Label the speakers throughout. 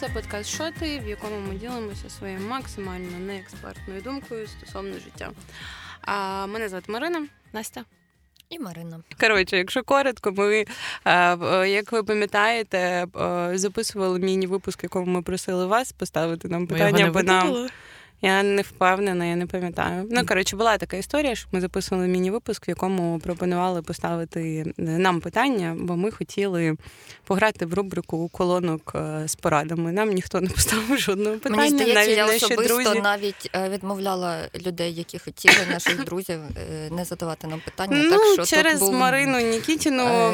Speaker 1: Це подкаст «Що ти?», в якому ми ділимося своєю максимально неекспертною думкою стосовно життя. А мене звати Марина, Настя.
Speaker 2: І Марина.
Speaker 1: Коротше, якщо коротко, ми, як ви пам'ятаєте, записували міні-випуск, якому ми просили вас поставити нам питання,
Speaker 3: бо нам
Speaker 1: я не впевнена, я не пам'ятаю. Ну коротше, була така історія, що ми записували міні-випуск, в якому пропонували поставити нам питання, бо ми хотіли пограти в рубрику колонок е, з порадами. Нам ніхто не поставив жодного питання.
Speaker 2: Мені здається,
Speaker 1: навіть
Speaker 2: я особисто
Speaker 1: друзі.
Speaker 2: навіть е, відмовляла людей, які хотіли наших друзів е, не задавати нам питання.
Speaker 1: Ну,
Speaker 2: так що
Speaker 1: через
Speaker 2: тут був
Speaker 1: Марину Нікітіну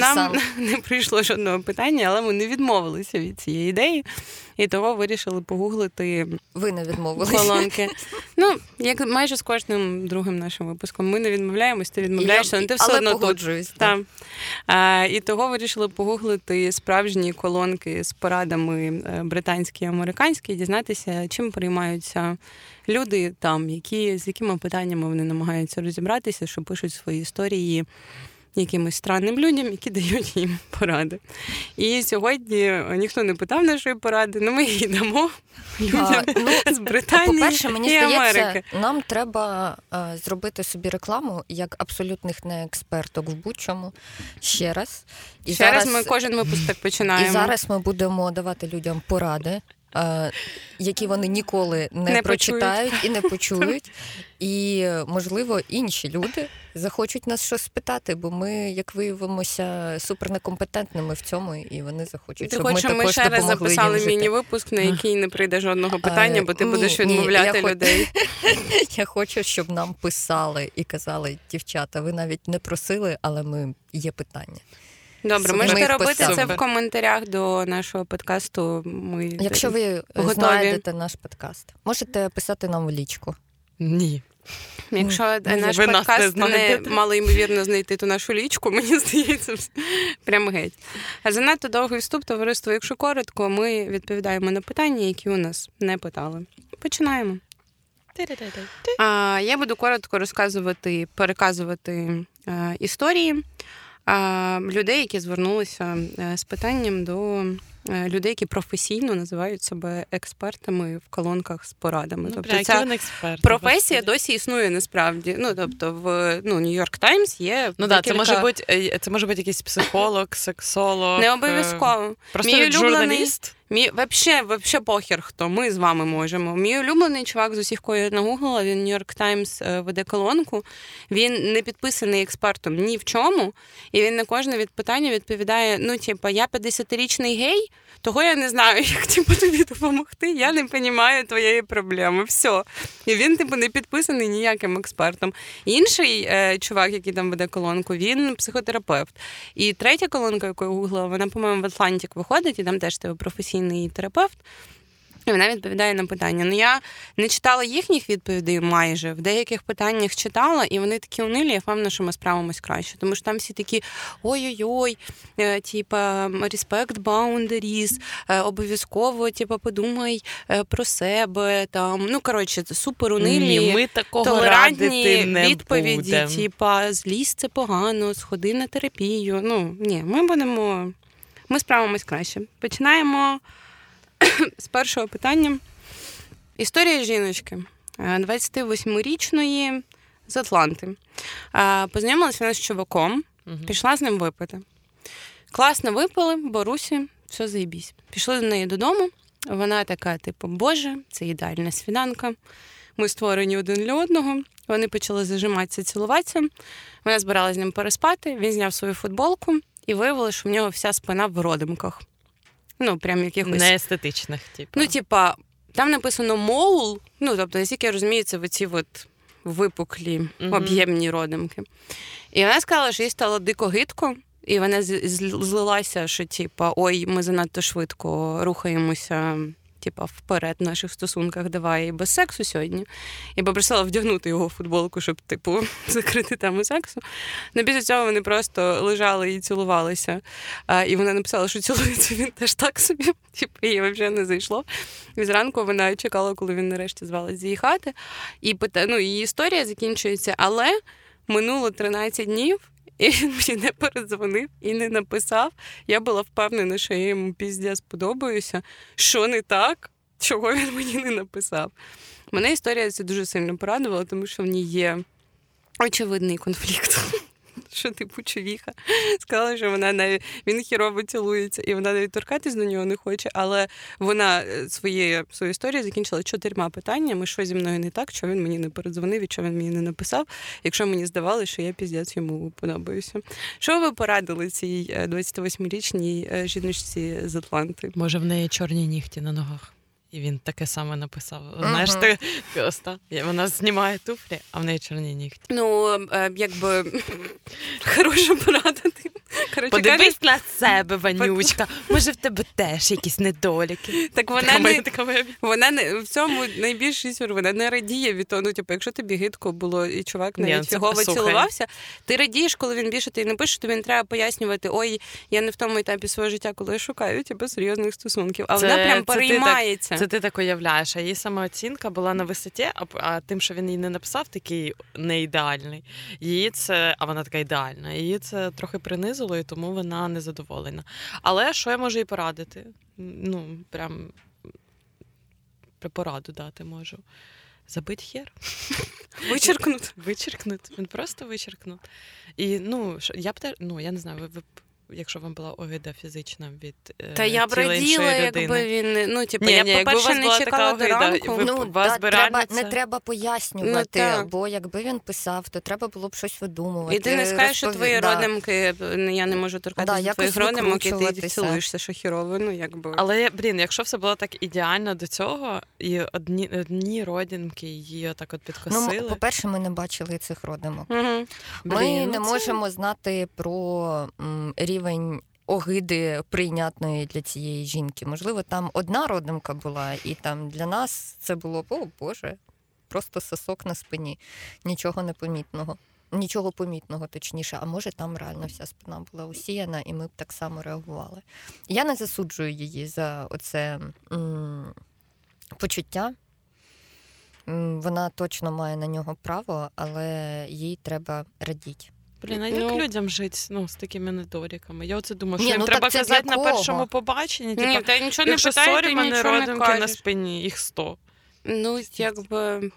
Speaker 1: нам не прийшло жодного питання, але ми не відмовилися від цієї ідеї. І того вирішили погуглити
Speaker 2: Ви не відмовилися.
Speaker 1: колонки. Ну, як майже з кожним другим нашим випуском. Ми не відмовляємось, ти відмовляєшся, але ти все
Speaker 2: але
Speaker 1: одно
Speaker 2: погоджуюсь,
Speaker 1: тут. Так. А, І того вирішили погуглити справжні колонки з порадами е, британські і американські, і дізнатися, чим приймаються люди там, які з якими питаннями вони намагаються розібратися, що пишуть свої історії якимось странним людям, які дають їм поради. І сьогодні ніхто не питав нашої поради, але ми її дамо людям а, ну, з Британії.
Speaker 2: По-перше, мені
Speaker 1: і
Speaker 2: здається,
Speaker 1: Америки.
Speaker 2: нам треба а, зробити собі рекламу як абсолютних неексперток в будь-чому ще раз.
Speaker 1: І Ще зараз, раз ми кожен випуск так починаємо.
Speaker 2: І зараз ми будемо давати людям поради які вони ніколи не,
Speaker 1: не
Speaker 2: прочитають
Speaker 1: почують.
Speaker 2: і не почують. І, можливо, інші люди захочуть нас щось спитати, бо ми, як виявимося, супернекомпетентними в цьому, і вони захочуть,
Speaker 1: ти
Speaker 2: щоб ми також
Speaker 1: ми ще раз записали міні-випуск, на який не прийде жодного питання, бо ти
Speaker 2: ні,
Speaker 1: будеш
Speaker 2: ні,
Speaker 1: відмовляти
Speaker 2: я
Speaker 1: людей.
Speaker 2: Я хочу, щоб нам писали і казали, дівчата, ви навіть не просили, але ми є питання.
Speaker 1: Добре, можете робити
Speaker 2: писали.
Speaker 1: це в коментарях до нашого подкасту. Ми
Speaker 2: Якщо ви
Speaker 1: готові.
Speaker 2: знайдете наш подкаст, можете писати нам в лічку.
Speaker 3: Ні.
Speaker 1: Якщо наш
Speaker 3: ви нас не
Speaker 1: подкаст не, мало ймовірно знайти ту нашу лічку, мені здається, прямо геть. А занадто довгий вступ, товариство, якщо коротко, ми відповідаємо на питання, які у нас не питали. Починаємо. А, Я буду коротко розказувати, переказувати а, історії а, людей, які звернулися е, з питанням до е, людей, які професійно називають себе експертами в колонках з порадами.
Speaker 3: Ну,
Speaker 1: тобто ця
Speaker 3: експерт,
Speaker 1: професія досі існує насправді. Ну тобто, в ну Нью-Йорк Таймс є
Speaker 3: Ну
Speaker 1: декілька...
Speaker 3: так, це може бути е, це може бути якийсь психолог, сексолог.
Speaker 1: не обов'язково.
Speaker 3: Просто
Speaker 1: Мій улюблений-
Speaker 3: журналіст.
Speaker 1: Мій вообще, вообще похер, хто ми з вами можемо. Мій улюблений чувак з усіх, кого я нагуглила, він Нью-Йорк Таймс е, веде колонку. Він не підписаний експертом ні в чому, і він на кожне від питання відповідає: ну, типа, я 50-річний гей, того я не знаю, як типу, тобі допомогти. Я не розумію твоєї проблеми. Все. І він, типу, не підписаний ніяким експертом. Інший е, чувак, який там веде колонку, він психотерапевт. І третя колонка, яку я гуглила, вона, по-моєму, в Атлантик виходить, і там теж тебе професійний терапевт. І вона відповідає на питання. Ну я не читала їхніх відповідей майже. В деяких питаннях читала, і вони такі унилі, я впевнена, що ми справимось краще. Тому що там всі такі ой-ой-ой, е, типа respect boundaries, е, обов'язково, типа, подумай е, про себе. Там ну коротше, супер унилі.
Speaker 3: Ні, ми такого
Speaker 1: Толерантні
Speaker 3: радити не
Speaker 1: відповіді,
Speaker 3: будем.
Speaker 1: типа злізь це погано, сходи на терапію. Ну ні, ми будемо, ми справимось краще. Починаємо з першого питання. Історія жіночки е, 28-річної з Атланти. Е, Познайомилася вона з чуваком, пішла з ним випити. Класно випили, Борусі, все заєбісь. Пішли до неї додому. Вона така, типу, Боже, це ідеальна свіданка. Ми створені один для одного. Вони почали зажиматися, цілуватися. Вона збиралася з ним переспати. Він зняв свою футболку і виявилося, що в нього вся спина в родимках. Ну, прям якихось.
Speaker 3: Неестетичних, типу.
Speaker 1: Ну, типа, там написано моул, ну, тобто, наскільки я розумію, це оці от випуклі,
Speaker 3: Мгм.
Speaker 1: об'ємні родимки. І вона сказала, що їй стало дико гидко, і вона злилася, що, типа, ой, ми занадто швидко рухаємося. Типа вперед в наших стосунках давай без сексу сьогодні. І попросила вдягнути його в футболку, щоб, типу, закрити тему сексу. Ну, після цього вони просто лежали і цілувалися. А, і вона написала, що цілується він теж так собі. Типу, їй взагалі не зайшло. І зранку вона чекала, коли він нарешті звалить з її хати. І ну, її історія закінчується, але минуло 13 днів, І він мені не передзвонив і не написав. Я була впевнена, що я йому піздя сподобаюся. Що не так, чого він мені не написав. Мене історія це дуже сильно порадувала, тому що в ній є очевидний конфлікт. Що типу човіха сказала, що вона навіть він хірово цілується, і вона навіть торкатись до нього не хоче. Але вона е, своє свою історію закінчила чотирма питаннями, що зі мною не так, що він мені не передзвонив і що він мені не написав, якщо мені здавалося, що я піздець йому подобаюся. Що ви порадили цій е, 28-річній е, жіночці з Атланти?
Speaker 3: Може, в неї чорні нігті на ногах. І він таке саме написав. Знаєш, ти просто вона знімає туфлі, а в неї чорні нігті.
Speaker 1: Ну, е, якби хороша порада. Ти. Коротше,
Speaker 3: Подивись на себе, Ванючка. Може, в тебе теж якісь недоліки.
Speaker 1: так вона
Speaker 3: Така моя-
Speaker 1: не
Speaker 3: така моя
Speaker 1: Вона не в цьому найбільший сюр. Вона не радіє від того. Ну, типу, якщо тобі гидко було, і чувак навіть
Speaker 3: слухай.
Speaker 1: цілувався, ти радієш, коли він більше ти не пише, тобі не треба пояснювати, ой, я не в тому етапі свого життя, коли я шукаю типу, серйозних стосунків. А
Speaker 3: Це-
Speaker 1: вона прям
Speaker 3: це ти так- Це ти так уявляєш, а її самооцінка була на висоті, а, а тим, що він їй не написав, такий не ідеальний. Її це, а вона така ідеальна. Її це трохи принизило, і тому вона незадоволена. Але що я можу їй порадити? Ну, прям пораду дати можу. Забить хер.
Speaker 1: Вичеркнути.
Speaker 3: Вичеркнут. Він просто вичеркнут. І ну, я б ну, я не знаю, ви, ви якщо вам була огида фізична від е,
Speaker 1: Та я б раділа, якби він ну, типу,
Speaker 3: Ні,
Speaker 1: я,
Speaker 3: ні, якби
Speaker 1: по-перше, не чекала до ранку.
Speaker 3: ви-
Speaker 2: ну,
Speaker 3: вас
Speaker 2: да, треба, не треба пояснювати,
Speaker 1: Ну,
Speaker 2: бо якби він писав, то треба було б щось видумувати.
Speaker 1: І ти не скажеш, що твої
Speaker 2: да.
Speaker 1: родимки, ну, я не можу торкатися
Speaker 2: Да,
Speaker 1: твоїх родимок, і ти цілуєшся, що хірово, ну якби.
Speaker 3: Але блін, якщо все було так ідеально до цього, і одні, одні родинки її отак от
Speaker 2: Ну,
Speaker 3: підкосили.
Speaker 2: м- по-перше, ми не бачили цих родимок.
Speaker 1: Угу.
Speaker 2: Ми
Speaker 3: Блін,
Speaker 2: не
Speaker 3: ну це-
Speaker 2: можемо знати про м, рівень огиди прийнятної для цієї жінки. Можливо, там одна родимка була, і там для нас це було о Боже, просто сосок на спині, нічого непомітного. Нічого помітного, точніше, а може там реально вся спина була усіяна, і ми б так само реагували. Я не засуджую її за оце м, почуття. М, Вона точно має на нього право, але їй треба радіти.
Speaker 3: Блін, а як
Speaker 1: Ну.
Speaker 3: людям жити ну, з такими недоріками? Я оце думаю, що
Speaker 2: Ні,
Speaker 3: їм
Speaker 2: ну,
Speaker 3: треба казати на першому побаченні.
Speaker 1: Ні,
Speaker 3: Типа,
Speaker 1: та нічого не
Speaker 3: якщо sorry, мене родинки на спині, їх сто.
Speaker 1: Ну, якби.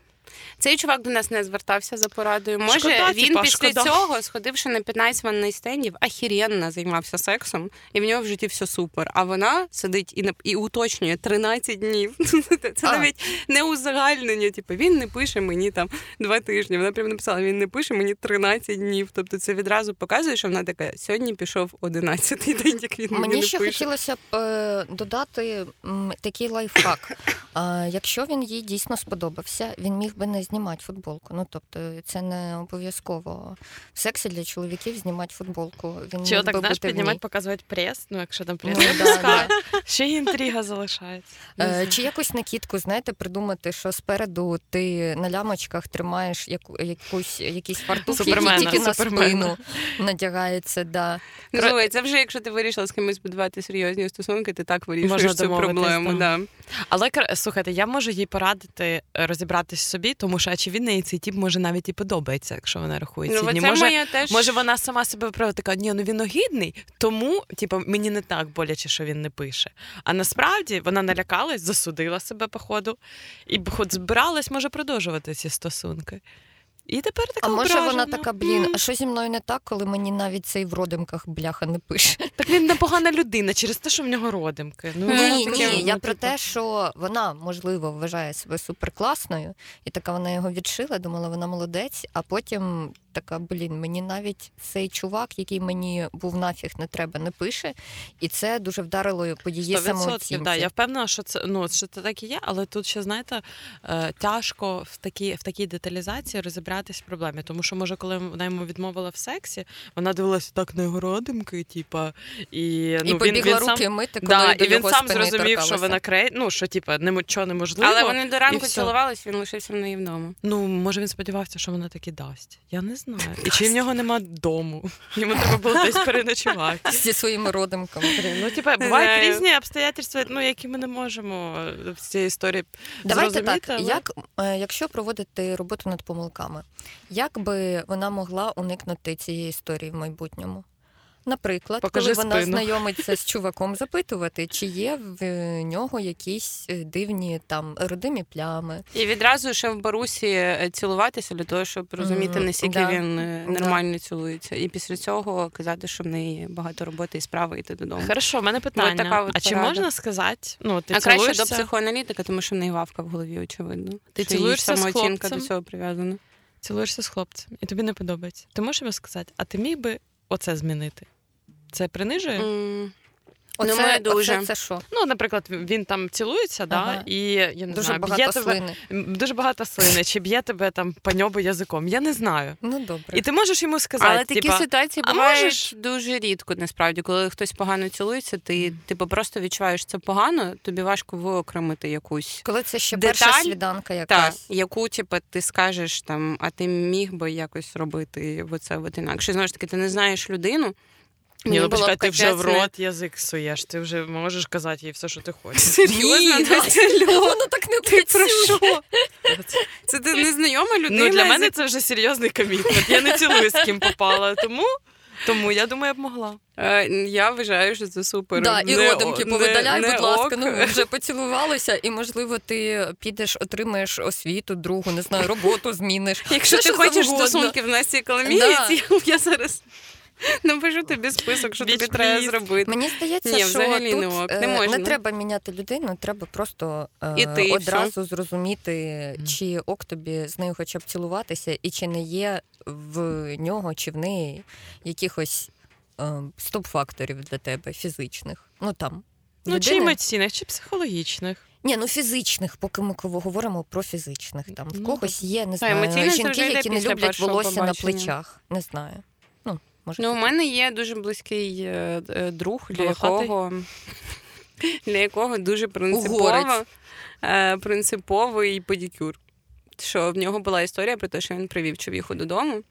Speaker 1: Цей чувак до нас не звертався за порадою. Може,
Speaker 3: Шкода,
Speaker 1: він
Speaker 3: типа,
Speaker 1: після
Speaker 3: шкода.
Speaker 1: цього, сходивши на 15 one night stand ів, ахіренно займався сексом, і в нього в житті все супер. А вона сидить і, і уточнює 13 днів. Це
Speaker 2: А.
Speaker 1: навіть не узагальнення. Типу, він не пише мені там два тижні. Вона прям написала: він не пише мені 13 днів. Тобто це відразу показує, що вона така: сьогодні пішов 11-й день, як він мені,
Speaker 2: Мені
Speaker 1: не
Speaker 2: ще
Speaker 1: пише.
Speaker 2: хотілося б е, додати м, такий лайфхак. А, якщо він їй дійсно сподобався, він міг би не знімати футболку. Ну тобто, це не обов'язково в сексі для чоловіків знімати футболку. Він
Speaker 3: Чи
Speaker 2: міг
Speaker 3: отак, знаєш, піднімати, показувати прес, ну якщо там прес
Speaker 2: Ну, да, да.
Speaker 3: ще й інтрига залишається.
Speaker 2: Е. Чи якусь накидку, знаєте, придумати, що спереду ти на лямочках тримаєш яку, якусь, якийсь фартух, який
Speaker 3: Супермена,
Speaker 2: тільки на спину надягається. Да.
Speaker 1: Ну, слухай, це вже якщо ти вирішила з кимось будувати серйозні стосунки, ти так вирішуєш
Speaker 3: Можна
Speaker 1: цю проблему. Да.
Speaker 3: Але слухайте, я можу їй порадити розібратись собі, тому що очевидно, їй цей тіп може навіть і подобається, якщо вона рахує ці
Speaker 1: Ну,
Speaker 3: дні. Може,
Speaker 1: моя теж...
Speaker 3: може, вона сама себе виправила, така, ні, ну він огідний, тому типу, мені не так боляче, що він не пише. А насправді вона налякалась, засудила себе по ходу, і збиралась, може продовжувати ці стосунки. І тепер така
Speaker 2: А може вона така, блін, а що зі мною не так, коли мені навіть цей в родимках бляха не пише?
Speaker 3: Так він непогана людина через те, що в нього родимки. Ну,
Speaker 2: Ні,
Speaker 3: таке,
Speaker 2: ні,
Speaker 3: ну,
Speaker 2: я про
Speaker 3: типу.
Speaker 2: те, що вона можливо вважає себе суперкласною, і така вона його відшила, думала, вона молодець, а потім така, блін, мені навіть цей чувак, який мені був нафіг не треба, не пише, і це дуже вдарило по її самооцінці.
Speaker 3: да, я впевнена, що це ну що це так і є, але тут ще знаєте е, тяжко в такій в такій деталізації розібратись в проблемі. Тому що може, коли вона йому відмовила в сексі, вона дивилася так на його родимки, типа, і,
Speaker 2: І
Speaker 3: ну, він,
Speaker 2: побігла
Speaker 3: він
Speaker 2: руки
Speaker 3: сам,
Speaker 2: мити, коли
Speaker 3: да,
Speaker 2: до
Speaker 3: і він
Speaker 2: його
Speaker 3: сам
Speaker 2: спини
Speaker 3: зрозумів, що вона кре... ну, що типа нічого неможливо.
Speaker 1: Але вони до ранку цілувались, він лишився в неї вдома.
Speaker 3: Ну, може, він сподівався, що вона таки дасть. Я не знаю. Знаю. І чи в нього нема дому? Йому треба було десь переночувати.
Speaker 2: Зі своїми родимками.
Speaker 3: Ну, типа, бувають
Speaker 1: знаю.
Speaker 3: різні обстоятельства, ну, які ми не можемо в цій історії
Speaker 2: Давайте
Speaker 3: зрозуміти.
Speaker 2: так,
Speaker 3: але-
Speaker 2: як, е, якщо проводити роботу над помилками, як би вона могла уникнути цієї історії в майбутньому? Наприклад,
Speaker 3: Покажи
Speaker 2: коли вона знайомиться з чуваком, запитувати, чи є в нього якісь е, дивні там родимі плями.
Speaker 1: І відразу ще в барусі е, цілуватися для того, щоб розуміти, наскільки
Speaker 2: да.
Speaker 1: він е,
Speaker 2: Да.
Speaker 1: нормально цілується. І після цього казати, що в неї багато роботи і справи йти додому.
Speaker 3: Хорошо, в мене питання.
Speaker 1: така от
Speaker 3: а чи
Speaker 1: порада.
Speaker 3: можна сказати, ну, ти
Speaker 1: а краще до психоаналітика, тому що в неї вавка в голові, очевидно.
Speaker 3: Ти
Speaker 1: Що
Speaker 3: цілуєшся з
Speaker 1: самооцінка
Speaker 3: хлопцем?
Speaker 1: до цього прив'язана.
Speaker 3: цілуєшся з хлопцем, і тобі не подобається. Ти можеш йому сказати, а ти міг би оце змінити? Це принижує?
Speaker 1: М,
Speaker 2: Оце,
Speaker 1: Ну, ми дуже.
Speaker 2: оце це що?
Speaker 3: Ну, наприклад, він там цілується, да, і я не
Speaker 2: Дуже
Speaker 3: знаю,
Speaker 2: багато
Speaker 3: б'є тебе
Speaker 2: слини.
Speaker 3: м, дуже багато слини, чи б'є тебе там по ньобу язиком. Я не знаю.
Speaker 2: Ну добре.
Speaker 3: І ти можеш йому сказати,
Speaker 1: Але такі
Speaker 3: типа,
Speaker 1: ситуації бувають
Speaker 3: можеш?»
Speaker 1: дуже рідко, насправді, коли хтось погано цілується, ти типу просто відчуваєш це погано, тобі важко виокремити якусь.
Speaker 2: Коли це ще
Speaker 1: Деталь?
Speaker 2: перша свіданка
Speaker 1: Так,
Speaker 2: якась.
Speaker 1: яку типу, ти скажеш там, а ти міг би якось робити оце от інакше. Знову ж таки, ти не знаєш людину.
Speaker 3: Ні, ну почекай, ти вже в рот язик суєш, ти вже можеш казати їй все, що ти хочеш.
Speaker 1: Серйозно,
Speaker 2: Ні, Воно так не
Speaker 1: ти про що? Це ти незнайома людина.
Speaker 3: Ну, для мене це вже серйозний комітмент. Я не цілую, з ким попала. Тому, тому я думаю, я б могла.
Speaker 1: Е, Я вважаю, що це супер.
Speaker 2: Да, і
Speaker 1: Не
Speaker 2: родимки
Speaker 1: не-
Speaker 2: повидаляй,
Speaker 1: не
Speaker 2: будь ласка.
Speaker 1: ок.
Speaker 2: Ну вже поцілувалися, і можливо ти підеш, отримаєш освіту, другу, не знаю, роботу зміниш.
Speaker 1: Якщо
Speaker 2: Все,
Speaker 1: ти хочеш
Speaker 2: завгодно.
Speaker 1: стосунки в Насті Коломієць, я зараз напишу тобі список, що тобі треба зробити.
Speaker 2: Мені здається,
Speaker 1: Ні,
Speaker 2: що
Speaker 1: взагалі
Speaker 2: тут
Speaker 1: не ок,
Speaker 2: е,
Speaker 1: не можна.
Speaker 2: треба міняти людину, треба просто е, одразу зрозуміти, чи ок тобі з нею хоча б цілуватися, і чи не є в нього чи в неї якихось е, стоп-факторів для тебе фізичних. Ну там.
Speaker 3: Ну, чи емоційних, чи психологічних.
Speaker 2: Ні, ну фізичних, поки ми говоримо про фізичних. Там в
Speaker 3: Ну,
Speaker 2: когось є, не знаю, жінки, які не люблять волосся на плечах. Не знаю. Може,
Speaker 1: Ну, у мене є дуже близький е, е, друг, для якого, для якого дуже принципово, е, принциповий педикюр. Що в нього була історія про те, що він привів човіху додому.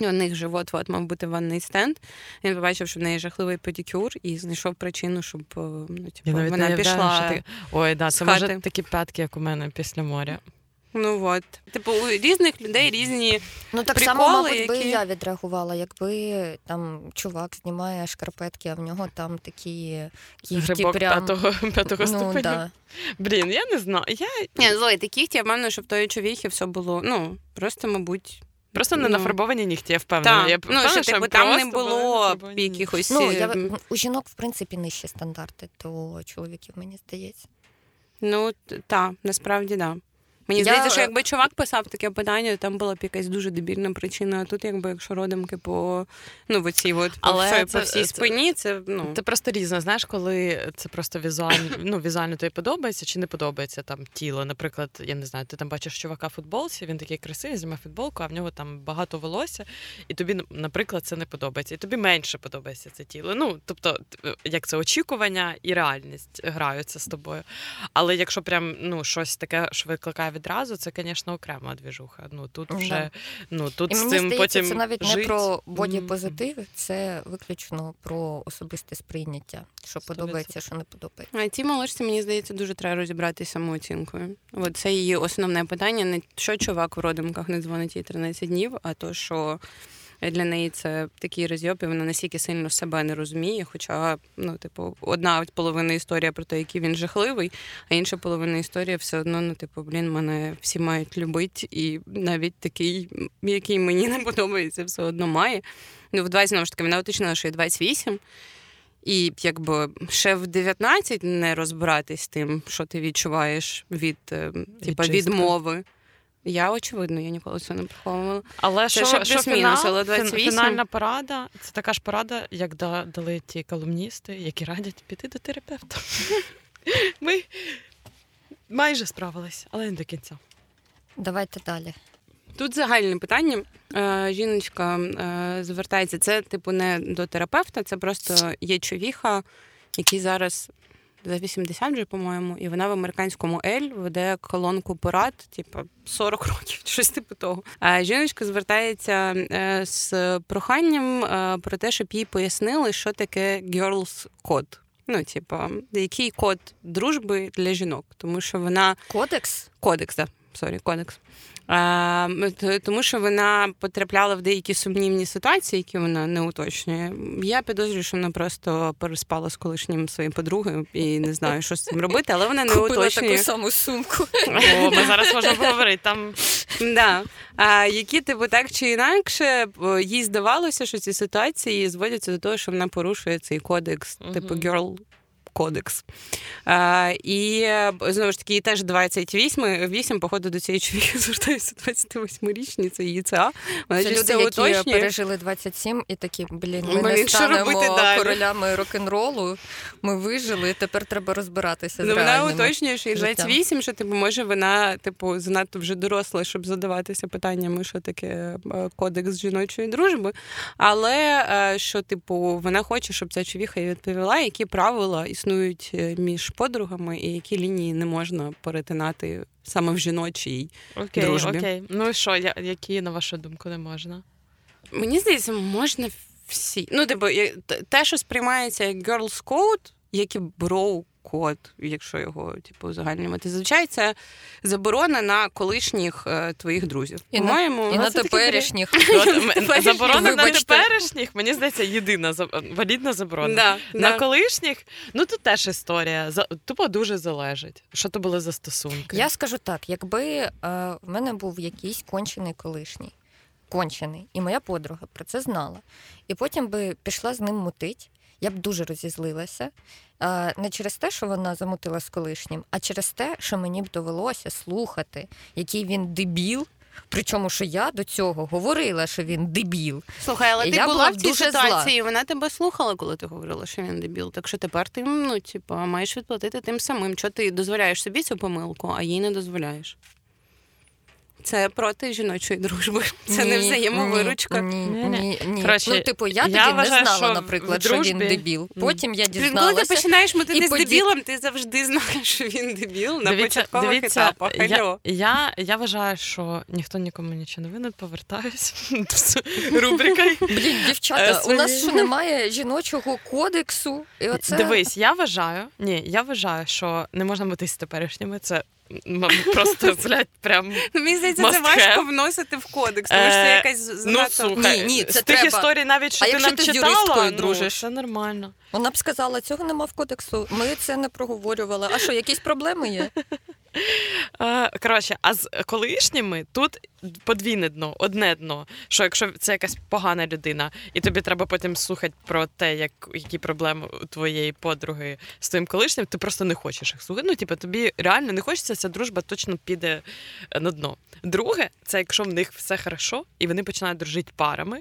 Speaker 1: І у них же от-от мав бути ванний стенд. Він побачив, що в неї жахливий педикюр, і знайшов причину, щоб ну, типу, вона пішла.
Speaker 3: що ти... Ой, да, це може такі п'ятки, як у мене після моря.
Speaker 1: Ну от. Типу, у різних людей різні.
Speaker 2: Ну так
Speaker 1: приколи,
Speaker 2: само, мабуть, би
Speaker 1: які-
Speaker 2: і я відреагувала, якби там чувак знімає шкарпетки, а в нього там такі кігті
Speaker 3: Грибок
Speaker 2: прям.
Speaker 3: п'ятого, п'ятого
Speaker 2: Ну,
Speaker 3: ступеня.
Speaker 2: да.
Speaker 3: Блін, я не знаю. Я
Speaker 1: Ні, злий таких, я впевнена, що в тої човіхи все було. Ну, просто, мабуть.
Speaker 3: просто не
Speaker 1: Ну.
Speaker 3: нафарбовані нігті, я впевнена.
Speaker 1: Так,
Speaker 3: Я
Speaker 1: ну, що,
Speaker 3: що
Speaker 1: типу, там не було якихось.
Speaker 2: Ну,
Speaker 1: е,
Speaker 2: я, у жінок, в принципі, нижчі стандарти, то чоловіків, мені здається.
Speaker 1: Ну, так, насправді да. Мені
Speaker 2: Я-
Speaker 1: здається, що якби чувак писав таке питання, там була б якась дуже дебільна причина. А тут, якби якщо родимки по ну, в оцій от, по,
Speaker 3: Але
Speaker 1: всій-
Speaker 3: це-
Speaker 1: по всій
Speaker 3: це-
Speaker 1: спині, це ну.
Speaker 3: Це просто різно. Знаєш, коли це просто візуально, ну, візуально тобі подобається чи не подобається там тіло. Наприклад, я не знаю, ти там бачиш чувака в футболці, він такий красивий, знімає футболку, а в нього там багато волосся, і тобі, наприклад, це не подобається. І тобі менше подобається це тіло. Ну, тобто, як це очікування і реальність граються з тобою. Але якщо прям ну, щось таке, що викликає відразу, це, звісно, окрема двіжуха. Ну тут
Speaker 2: Да.
Speaker 3: вже ну тут
Speaker 2: І
Speaker 3: з цим
Speaker 2: здається,
Speaker 3: потім
Speaker 2: це навіть не про бодіпозитив, це виключно про особисте сприйняття, що
Speaker 3: Сто
Speaker 2: подобається, що не подобається.
Speaker 1: А цій молодшці, мені здається, дуже треба розібратися самооцінкою. От це її основне питання. Не що чувак в родимках не дзвонить їй 13 днів, а то, що для неї це такий розйоб, і вона настільки сильно себе не розуміє. Хоча, ну, типу, одна половина історія про те, який він жахливий, а інша половина історія все одно, ну, типу, блін, мене всі мають любити, і навіть такий, який мені не подобається, все одно має. Ну, в 20, знову ж таки, вона уточнила, що є 28. І якби ще в 19 не розбиратись з тим, що ти відчуваєш від е,
Speaker 3: чистки.
Speaker 1: відмови. Я очевидно, я ніколи цього не приховувала.
Speaker 3: Але
Speaker 1: Це
Speaker 3: що, що фінал,
Speaker 1: але 28.
Speaker 3: фінальна порада це така ж порада, як дали ті колумністи, які радять піти до терапевта. Ми майже справились, але не до кінця.
Speaker 2: Давайте далі.
Speaker 1: Тут загальне питання. Е, жіночка е, звертається. Це, типу, не до терапевта, це просто є човіха, який зараз за 80 вже, по-моєму, і вона в американському Ель веде колонку порад, типу 40 років, щось типу того. А жіночка звертається е, з проханням е, про те, щоб їй пояснили, що таке girls code. Ну, типу, який код дружби для жінок, тому що вона
Speaker 2: Кодекс?
Speaker 1: кодекс, да, sorry, кодекс. А, т- тому що вона потрапляла в деякі сумнівні ситуації, які вона не уточнює. Я підозрюю, що вона просто переспала з колишнім своєю подругою і не знаю, що з цим робити, але вона не
Speaker 2: Купила
Speaker 1: уточнює.
Speaker 2: таку саму сумку.
Speaker 3: О, ми зараз можемо поговорити. Там
Speaker 1: Да. А, які, типу, так чи інакше, їй здавалося, що ці ситуації зводяться до того, що вона порушує цей кодекс, типу girl кодекс. А, і е, знову ж таки, їй теж 28, 8, походу, до цієї чоловіка звертаюся 28-річні, це її ЦА. Вона
Speaker 2: Це люди, які
Speaker 1: уточнює.
Speaker 2: пережили 27 і такі, блін, ми
Speaker 1: Блін,
Speaker 2: не станемо королями рок-н-ролу, ми вижили, тепер треба розбиратися з
Speaker 1: Ну, вона уточнює, що їй 28, що типу, може вона типу занадто вже доросла, щоб задаватися питаннями, що таке е, кодекс жіночої дружби. Але е, що, типу, вона хоче, щоб ця човіха їй відповіла, які правила існують е, між подругами і які лінії не можна перетинати саме в жіночій.
Speaker 3: окей,
Speaker 1: Дружбі.
Speaker 3: окей. Ну і що, я- які, на вашу думку, не можна?
Speaker 1: Мені здається, можна всі. Ну, типу, те, що сприймається як girls code, як і bro код, якщо його типу узагальнювати. Зазвичай це заборона на колишніх е, твоїх друзів.
Speaker 2: І на-
Speaker 1: По-моєму,
Speaker 2: І на теперішніх.
Speaker 3: От, заборона на теперішніх, мені здається, єдина заб- валідна заборона.
Speaker 1: Да,
Speaker 3: На
Speaker 1: да.
Speaker 3: колишніх, ну тут теж історія. За- Тупо дуже залежить. Що то були за стосунки?
Speaker 2: Я скажу так: якби е, в мене був якийсь кончений колишній, кончений, і моя подруга про це знала, і потім би пішла з ним мутить, я б дуже розізлилася. Не через те, що вона замутила з колишнім, а через те, що мені б довелося слухати, який він дебіл. Причому, що я до цього говорила, що він дебіл.
Speaker 1: Слухай, але
Speaker 2: І
Speaker 1: ти
Speaker 2: я
Speaker 1: була в цій ситуації, і вона тебе слухала, коли ти говорила, що він дебіл. Так що тепер ти ну, типу, маєш відплатити тим самим. Чого ти дозволяєш собі цю помилку, а їй не дозволяєш. Це проти жіночої дружби. Це не взаємовиручка.
Speaker 2: Ні, ні, ні, ні.
Speaker 3: Коротше,
Speaker 2: ну, типу, я,
Speaker 3: я
Speaker 2: тоді
Speaker 3: вважаю,
Speaker 2: не знала,
Speaker 3: що
Speaker 2: наприклад,
Speaker 3: в
Speaker 2: що він дебіл. Потім я
Speaker 1: Блін, коли ти починаєш мотити
Speaker 2: і
Speaker 1: з
Speaker 2: поді-
Speaker 1: дебілом, ти завжди знаєш, що він дебіл на
Speaker 3: Дивіться,
Speaker 1: початкових
Speaker 3: дивіться,
Speaker 1: етапах.
Speaker 3: я, я, я вважаю, що ніхто нікому нічого не винен, повертаюсь. Рубрика.
Speaker 2: Блін,
Speaker 3: Е,
Speaker 2: дівчата, у нас що немає жіночого кодексу? І оце...
Speaker 3: Дивись, я вважаю, ні, я вважаю, що не можна бути з теперішніми. Це м, просто, блядь, прям.
Speaker 1: Ну, Мені здається, це
Speaker 3: have.
Speaker 1: важко вносити в кодекс, тому що це
Speaker 3: якась
Speaker 1: якась
Speaker 3: Ну, слухай,
Speaker 2: Ні, ні, це
Speaker 3: з тих
Speaker 2: треба.
Speaker 3: історій навіть, що
Speaker 2: А
Speaker 3: ти
Speaker 2: якщо
Speaker 3: нам
Speaker 2: ти з
Speaker 3: читала,
Speaker 2: юристкою
Speaker 3: ну,
Speaker 2: дружиш?
Speaker 3: це нормально.
Speaker 2: Вона б сказала, цього нема в кодексу. Ми це не проговорювали. А що, якісь проблеми є?
Speaker 3: Коротше, а з колишніми тут подвійне дно, одне дно. Що якщо це якась погана людина, і тобі треба потім слухати про те, як, які проблеми у твоєї подруги з твоїм колишнім, ти просто не хочеш їх слухати. Ну, типу, тобі реально не хочеться, ця дружба точно піде е, на дно. Друге, це якщо в них все хорошо, і вони починають дружити парами.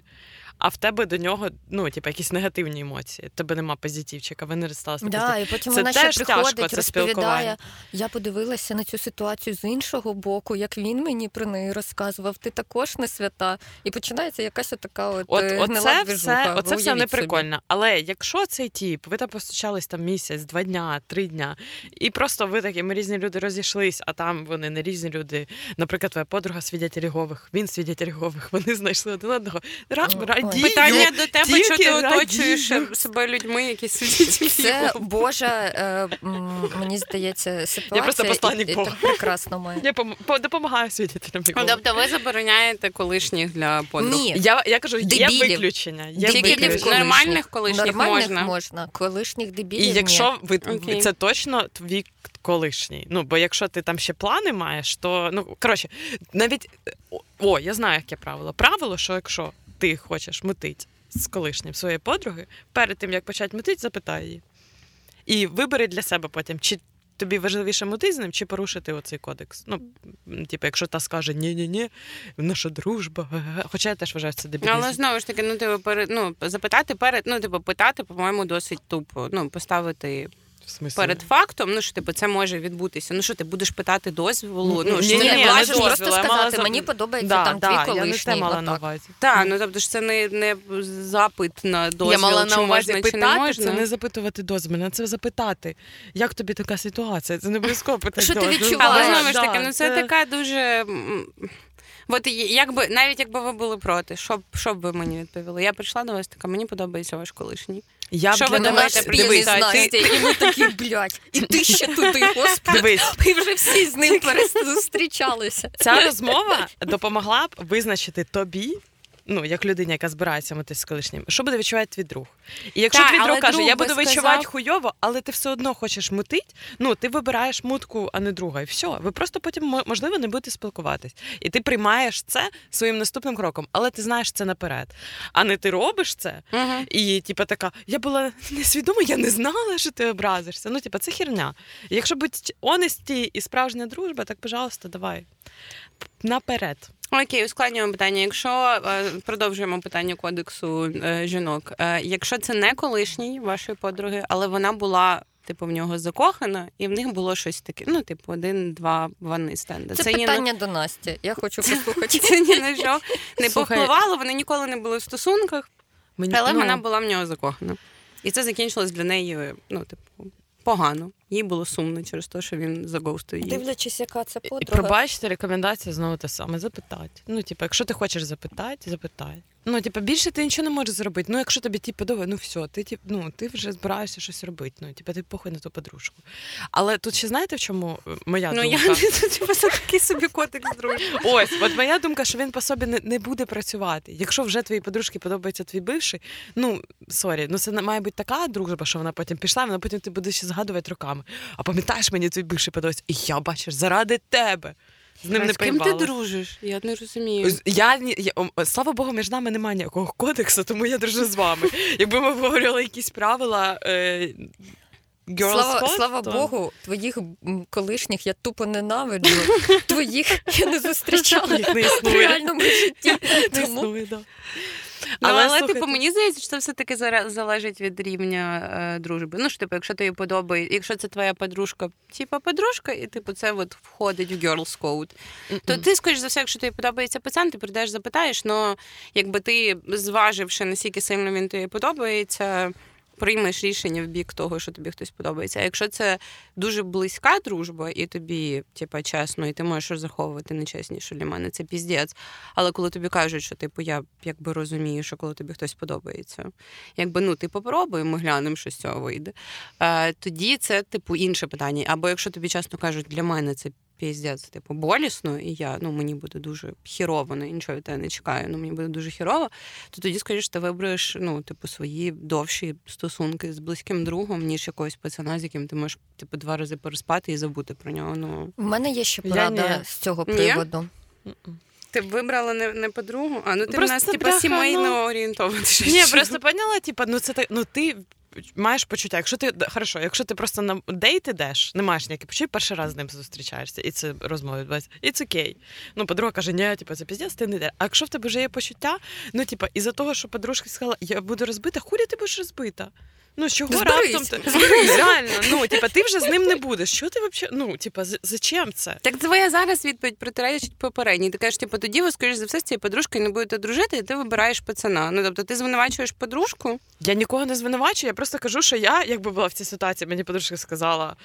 Speaker 3: А в тебе до нього, ну, типу, якісь негативні емоції. Тебе нема позитивчика, ви не розсталися.
Speaker 2: Да, і потім
Speaker 3: Це
Speaker 2: вона ще
Speaker 3: теж тяжко, це
Speaker 2: розповідає. Я подивилася на цю ситуацію з іншого боку, як він мені про неї розказував. Ти також не свята. І починається якась отака от,
Speaker 3: От,
Speaker 2: е,
Speaker 3: оце
Speaker 2: гнила
Speaker 3: все,
Speaker 2: движуха.
Speaker 3: оце все не
Speaker 2: собі.
Speaker 3: прикольно. Але якщо цей тіп, ви там постучались там місяць, два дня, три дня, і просто ви такі, ми різні люди розійшлись, а там вони не різні люди. Наприклад, твоя подруга свідетель Єгових, він свідетель Єгових, вони знайшли один одного. Ра- Радію.
Speaker 1: Питання до тебе,
Speaker 3: тільки
Speaker 1: що ти
Speaker 3: радію.
Speaker 1: оточуєш себе людьми, які сидять
Speaker 2: Це Божа, е, м, мені здається, ситуація.
Speaker 3: просто посланник
Speaker 2: і, і
Speaker 3: Бога.
Speaker 2: так прекрасно має.
Speaker 3: Я пом- по- допомагаю свідетелям Єгових.
Speaker 1: Тобто ви забороняєте колишніх для подруг?
Speaker 2: Ні,
Speaker 3: Я, я кажу, є виключення. Є
Speaker 1: Тільки
Speaker 2: Дебілів
Speaker 1: для
Speaker 3: виключення.
Speaker 1: нормальних колишніх
Speaker 2: Нормальних
Speaker 1: можна.
Speaker 2: можна, колишніх дебілів.
Speaker 3: І
Speaker 2: ні.
Speaker 3: якщо ви
Speaker 1: Окей.
Speaker 3: це точно твій колишній. Ну бо якщо ти там ще плани маєш, то ну коротше, навіть о, я знаю, яке правило. Правило, що якщо ти хочеш мутить з колишнім своєї подруги, перед тим як почати мутить, запитай її. І вибери для себе потім, чи тобі важливіше мутить з ним, чи порушити оцей кодекс. Ну, типу, якщо та скаже ні-ні-ні, наша дружба. Хоча я теж вважаю, це дебілізм.
Speaker 1: Але знову ж таки, ну типу, перед ну запитати перед, ну типу, питати, по-моєму, досить тупо. Ну, поставити
Speaker 3: В
Speaker 1: перед фактом, ну що типу, це може відбутися. Ну що ти будеш питати дозволу? Ну
Speaker 3: Ні,
Speaker 1: що
Speaker 3: ні,
Speaker 1: ти
Speaker 2: не
Speaker 3: ні,
Speaker 2: можеш просто сказати,
Speaker 3: за-
Speaker 2: мені подобається
Speaker 3: Да,
Speaker 2: там
Speaker 3: да,
Speaker 2: твій
Speaker 3: я не
Speaker 2: колишній.
Speaker 3: мала на увазі.
Speaker 1: Так, ну тобто ж це не, не запит на дозвіл,
Speaker 3: я мала на увазі
Speaker 1: можна, чи не
Speaker 3: питати,
Speaker 1: можна.
Speaker 3: це не запитувати дозвіл, а це запитати, як тобі така ситуація. Це не обов'язково питати.
Speaker 2: Що ти відчуваєш?
Speaker 1: Але знову ж таки, ну це така дуже. От якби навіть якби ви були проти, що б що б ви мені відповіли? Я прийшла до вас така, мені подобається ваш колишній.
Speaker 3: Я
Speaker 1: Що
Speaker 3: б
Speaker 1: ви
Speaker 2: До
Speaker 3: мене-
Speaker 1: думаєте,
Speaker 2: нас
Speaker 1: а
Speaker 2: Настя, і ми такі, блядь, і ти ще туди, господи.
Speaker 3: Дивись,
Speaker 2: І вже всі з ним перезустрічалися.
Speaker 3: ця розмова допомогла б визначити тобі. Ну, як людині, яка збирається митись з колишнім, що буде відчувати твій друг? І якщо
Speaker 1: Так,
Speaker 3: твій друг каже,
Speaker 1: друг
Speaker 3: я буду
Speaker 1: сказав-
Speaker 3: відчувати хуйово, але ти все одно хочеш мутить, ну ти вибираєш мутку, а не друга. І все. Ви просто потім можливо не будете спілкуватись. І ти приймаєш це своїм наступним кроком, але ти знаєш це наперед. А не ти робиш це,
Speaker 1: Угу.
Speaker 3: і типа така, я була несвідома, я не знала, що ти образишся. Ну, типа, це херня. Якщо бути онесті і справжня дружба, так, пожалуйста, давай. Наперед.
Speaker 1: Окей, ускладнюємо питання. Якщо е, продовжуємо питання кодексу е, жінок, е, якщо це не колишній вашої подруги, але вона була. Типу в нього закохана, і в них було щось таке. Ну, типу, один-два ванни стенди.
Speaker 2: Це
Speaker 1: ні на-
Speaker 2: питання до Насті. Я хочу послухати.
Speaker 1: це ні на що не повпливало. Вони ніколи не були в стосунках,
Speaker 3: Мені,
Speaker 1: але
Speaker 3: ну,
Speaker 1: вона була в нього закохана. І це закінчилось для неї, ну, типу, погано. Їй було сумно через те, що він заговстив її.
Speaker 2: Дивлячись, яка це
Speaker 3: І
Speaker 2: подруга.
Speaker 3: пробачте, рекомендація знову те саме. Запитати. Ну, типу, якщо ти хочеш запитати, запитай. Ну, типу, більше ти нічого не можеш зробити. Ну, якщо тобі ті подобає, ну все, ти тип, ну, ти вже збираєшся щось робити. Ну, типу, ти похуй на ту подружку. Але тут ще знаєте, в чому е, моя
Speaker 1: Ну,
Speaker 3: думка?
Speaker 1: я типу, це такий собі кодекс дружби.
Speaker 3: Ось, от моя думка, що він по собі не, не буде працювати. Якщо вже твоїй подружці подобається твій бивший, ну sorry, ну це має бути така дружба, що вона потім пішла, вона потім ти будеш ще згадувати роками. А пам'ятаєш, мені твій бивший подобається, і я бачиш, заради тебе. З ним не
Speaker 1: з ким ти дружиш? Я не розумію.
Speaker 3: Я, я, слава Богу, між нами немає ніякого кодексу, тому я дружу з вами. Якби ми обговорювали якісь правила. Е, girls
Speaker 2: Слава,
Speaker 3: code,
Speaker 2: слава
Speaker 3: то-
Speaker 2: Богу, твоїх колишніх я тупо ненавиджу. Твоїх я не зустрічала в реальному житті.
Speaker 3: Не
Speaker 2: Тому
Speaker 3: існує, да.
Speaker 1: Ну, але,
Speaker 3: слухайте,
Speaker 1: типу, мені здається, що це все-таки зара- залежить від рівня е, дружби. Ну, що, типу, якщо тобі подобається, якщо це твоя подружка, типу, подружка, і типу це от входить в girls code, то ти, скоріш за все, якщо тобі подобається пацан, ти прийдеш, запитаєш, але якби ти, зваживши, наскільки сильно він тобі подобається, приймеш рішення в бік того, що тобі хтось подобається. А якщо це дуже близька дружба, і тобі, типу, чесно, і ти можеш розраховувати нечесніше для мене, це піздець. Але коли тобі кажуть, що типу я якби розумію, що коли тобі хтось подобається, якби ну ти попробуй, ми глянемо, що з цього вийде. Е, тоді це типу інше питання. Або якщо тобі чесно кажуть, для мене це піздець, типу, болісно, і я ну мені буде дуже хірово, ну, нічого від тебе не чекаю, ну мені буде дуже хірово, то тоді, скоріш, ти вибереш ну, типу, свої довші стосунки з близьким другом, ніж якогось пацана, з яким ти можеш типу два рази переспати і забути про нього. Ну
Speaker 2: в мене є ще порада з цього приводу.
Speaker 1: Ти б вибрала не, не подругу, а ну ти
Speaker 3: Просто,
Speaker 1: в нас типу,
Speaker 3: бляха,
Speaker 1: сімейно орієнтована.
Speaker 3: Ні, просто поняла, типа, ну це так, ну ти. Маєш почуття, якщо ти хорошо, якщо ти просто на дейт ідеш, не маєш ніяких почуттів, перший раз з ним зустрічаєшся, і це розмова відбувається, і це окей. Ну, подруга каже, ні, типу, це піздець, ти не йдеш. А якщо в тебе вже є почуття, ну типа, із-за того, що подружка сказала, я буду розбита, хулі ти будеш розбита. Ну, чого
Speaker 2: Зберись,
Speaker 3: раптом ти реально, ну типа, ти вже з ним не будеш. Що ти взагалі? Ну, типа, зачем це?
Speaker 1: Так твоя зараз відповідь протиречить попередній. Ти кажеш, типу, тоді ви, скоріш за все, з цією подружкою не будете дружити, і ти вибираєш пацана. Ну тобто ти звинувачуєш подружку.
Speaker 3: Я нікого не звинувачую, я просто кажу, що я, якби була в цій ситуації, мені подружка сказала.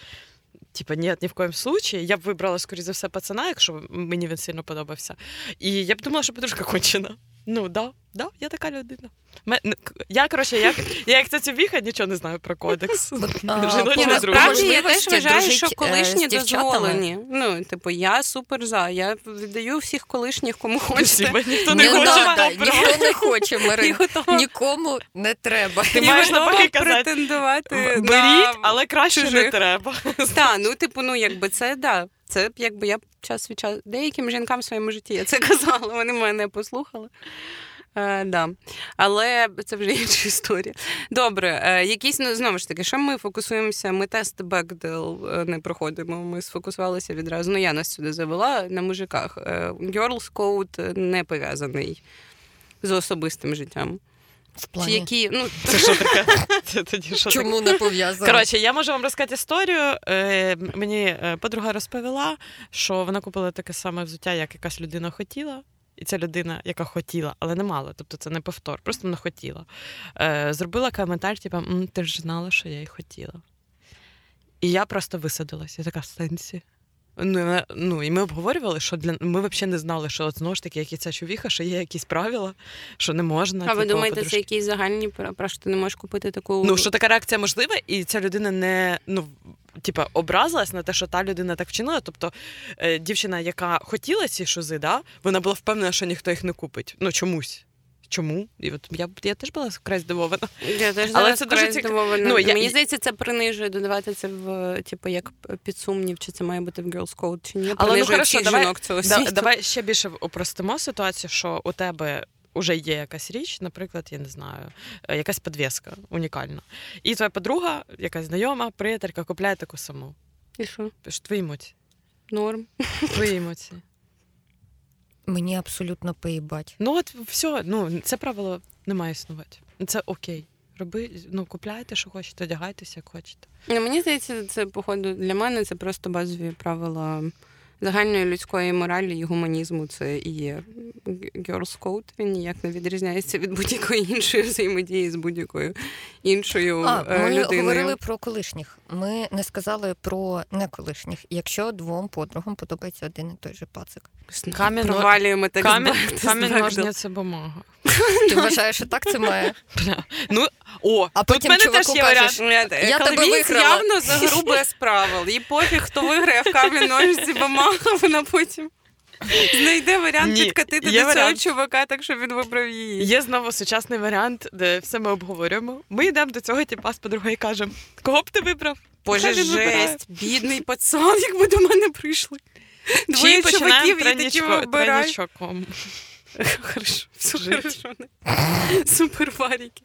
Speaker 3: Типа, ні, ні в коєму случаї. Я б вибрала, скоріше за все, пацана, якщо мені він сильно подобався. І я б думала, що подружка кончена. Ну, да, да, я така людина. Я, коротше, як, я як це віха, нічого не знаю про кодекс.
Speaker 2: по-
Speaker 1: насправді я теж вважаю, що колишні дозволені. Ну, типу, я супер за. Я віддаю всіх колишніх, кому хочете.
Speaker 3: Ніхто
Speaker 2: Не
Speaker 3: хоче
Speaker 2: ніхто не хоче, Марин. Нікому не треба.
Speaker 3: Ти маєш навпаки казати,
Speaker 1: претендувати.
Speaker 3: Беріть, але краще не треба.
Speaker 1: Так, ну типу, ну якби це да. Це якби я час від часу деяким жінкам в своєму житті я це казала, вони мене послухали. Е, да. Але це вже інша історія. Добре, е, якісь ну знову ж таки, що ми фокусуємося? Ми тест Бекдел не проходимо. Ми сфокусувалися відразу. Ну я нас сюди завела на мужиках. Е, Girls Code не пов'язаний з особистим життям.
Speaker 2: В
Speaker 1: Чи
Speaker 2: плані.
Speaker 1: які, ну,
Speaker 3: Це що таке? Це тоді що таке?
Speaker 2: Чому не пов'язано?
Speaker 3: Коротше, я можу вам розказати історію. Е, мені е, подруга розповіла, що вона купила таке саме взуття, як якась людина хотіла. І ця людина, яка хотіла, але не мала, тобто це не повтор, просто вона хотіла. Е, зробила коментар, типу, ти ж знала, що я й хотіла. І я просто висадилась. Я така в сенсі. Ну, ну, і ми обговорювали, що для ми взагалі не знали, що от знову ж таки, як і ця чувіха, що є якісь правила, що не можна.
Speaker 1: а ви
Speaker 3: типу,
Speaker 1: думаєте,
Speaker 3: подружки.
Speaker 1: це якісь загальні про про що ти не можеш купити таку.
Speaker 3: Ну, що така реакція можлива, і ця людина не ну, типа, образилась на те, що та людина так вчинила. Тобто е, дівчина, яка хотіла ці шузи, да, вона була впевнена, що ніхто їх не купить. Ну чомусь. Чому? І от я, я теж була вкрай здивована.
Speaker 1: Я теж
Speaker 3: Але це дуже цікаво.
Speaker 1: здивована.
Speaker 3: Ну, я-
Speaker 1: Мені здається, це принижує додавати це в типу як підсумнів, чи це має бути в Girls Code, чи ні.
Speaker 3: Але ну хорошо,
Speaker 1: всіх
Speaker 3: давай,
Speaker 1: жінок цього
Speaker 3: да, давай ще більше упростимо ситуацію, що у тебе. Уже є якась річ, наприклад, я не знаю, е, якась підвіска унікальна. І твоя подруга, якась знайома, приятелька, купляє таку саму.
Speaker 1: І? Що
Speaker 3: Твої емоції.
Speaker 1: Норм.
Speaker 3: Твої емоції.
Speaker 2: Мені абсолютно поїбать.
Speaker 3: Ну от все, ну це правило не має існувати. Це окей. Роби, ну купляйте, що хочете, одягайтеся, як хочете.
Speaker 1: Ну, мені здається, це походу для мене це просто базові правила загальної людської моралі і гуманізму. Це і є Girls Code. Він ніяк не відрізняється від будь-якої іншої взаємодії з будь-якою іншою
Speaker 2: А,
Speaker 1: е,
Speaker 2: ми
Speaker 1: людиною.
Speaker 2: говорили про колишніх. Ми не сказали про неколишніх. Якщо двом подругам подобається один і той же пацик.
Speaker 3: Камінь-
Speaker 1: Провалюємо так
Speaker 3: Камінь, камінь ножниця, бумага.
Speaker 2: Ти вважаєш, що так це має?
Speaker 3: Ну, о,
Speaker 2: А
Speaker 3: тут
Speaker 2: потім
Speaker 3: мене теж є
Speaker 2: кажеш,
Speaker 3: варіант.
Speaker 2: Я тебе виграла.
Speaker 1: явно за гру без правил. Їй пофіг, хто виграє в камінь ножиці бумага, вона потім знайде варіант
Speaker 3: Ні,
Speaker 1: підкатити до цього чувака, так щоб він вибрав її.
Speaker 3: Є знову сучасний варіант, де все ми обговорюємо. Ми йдемо до цього типа з подругою і кажемо: кого б ти вибрав?
Speaker 1: Боже,
Speaker 3: він вибирає.
Speaker 1: бідний пацан, якби до мене прийшли. Двоє чуваків і такі вибирають. Хорошо, все хорошо. Супер варіки.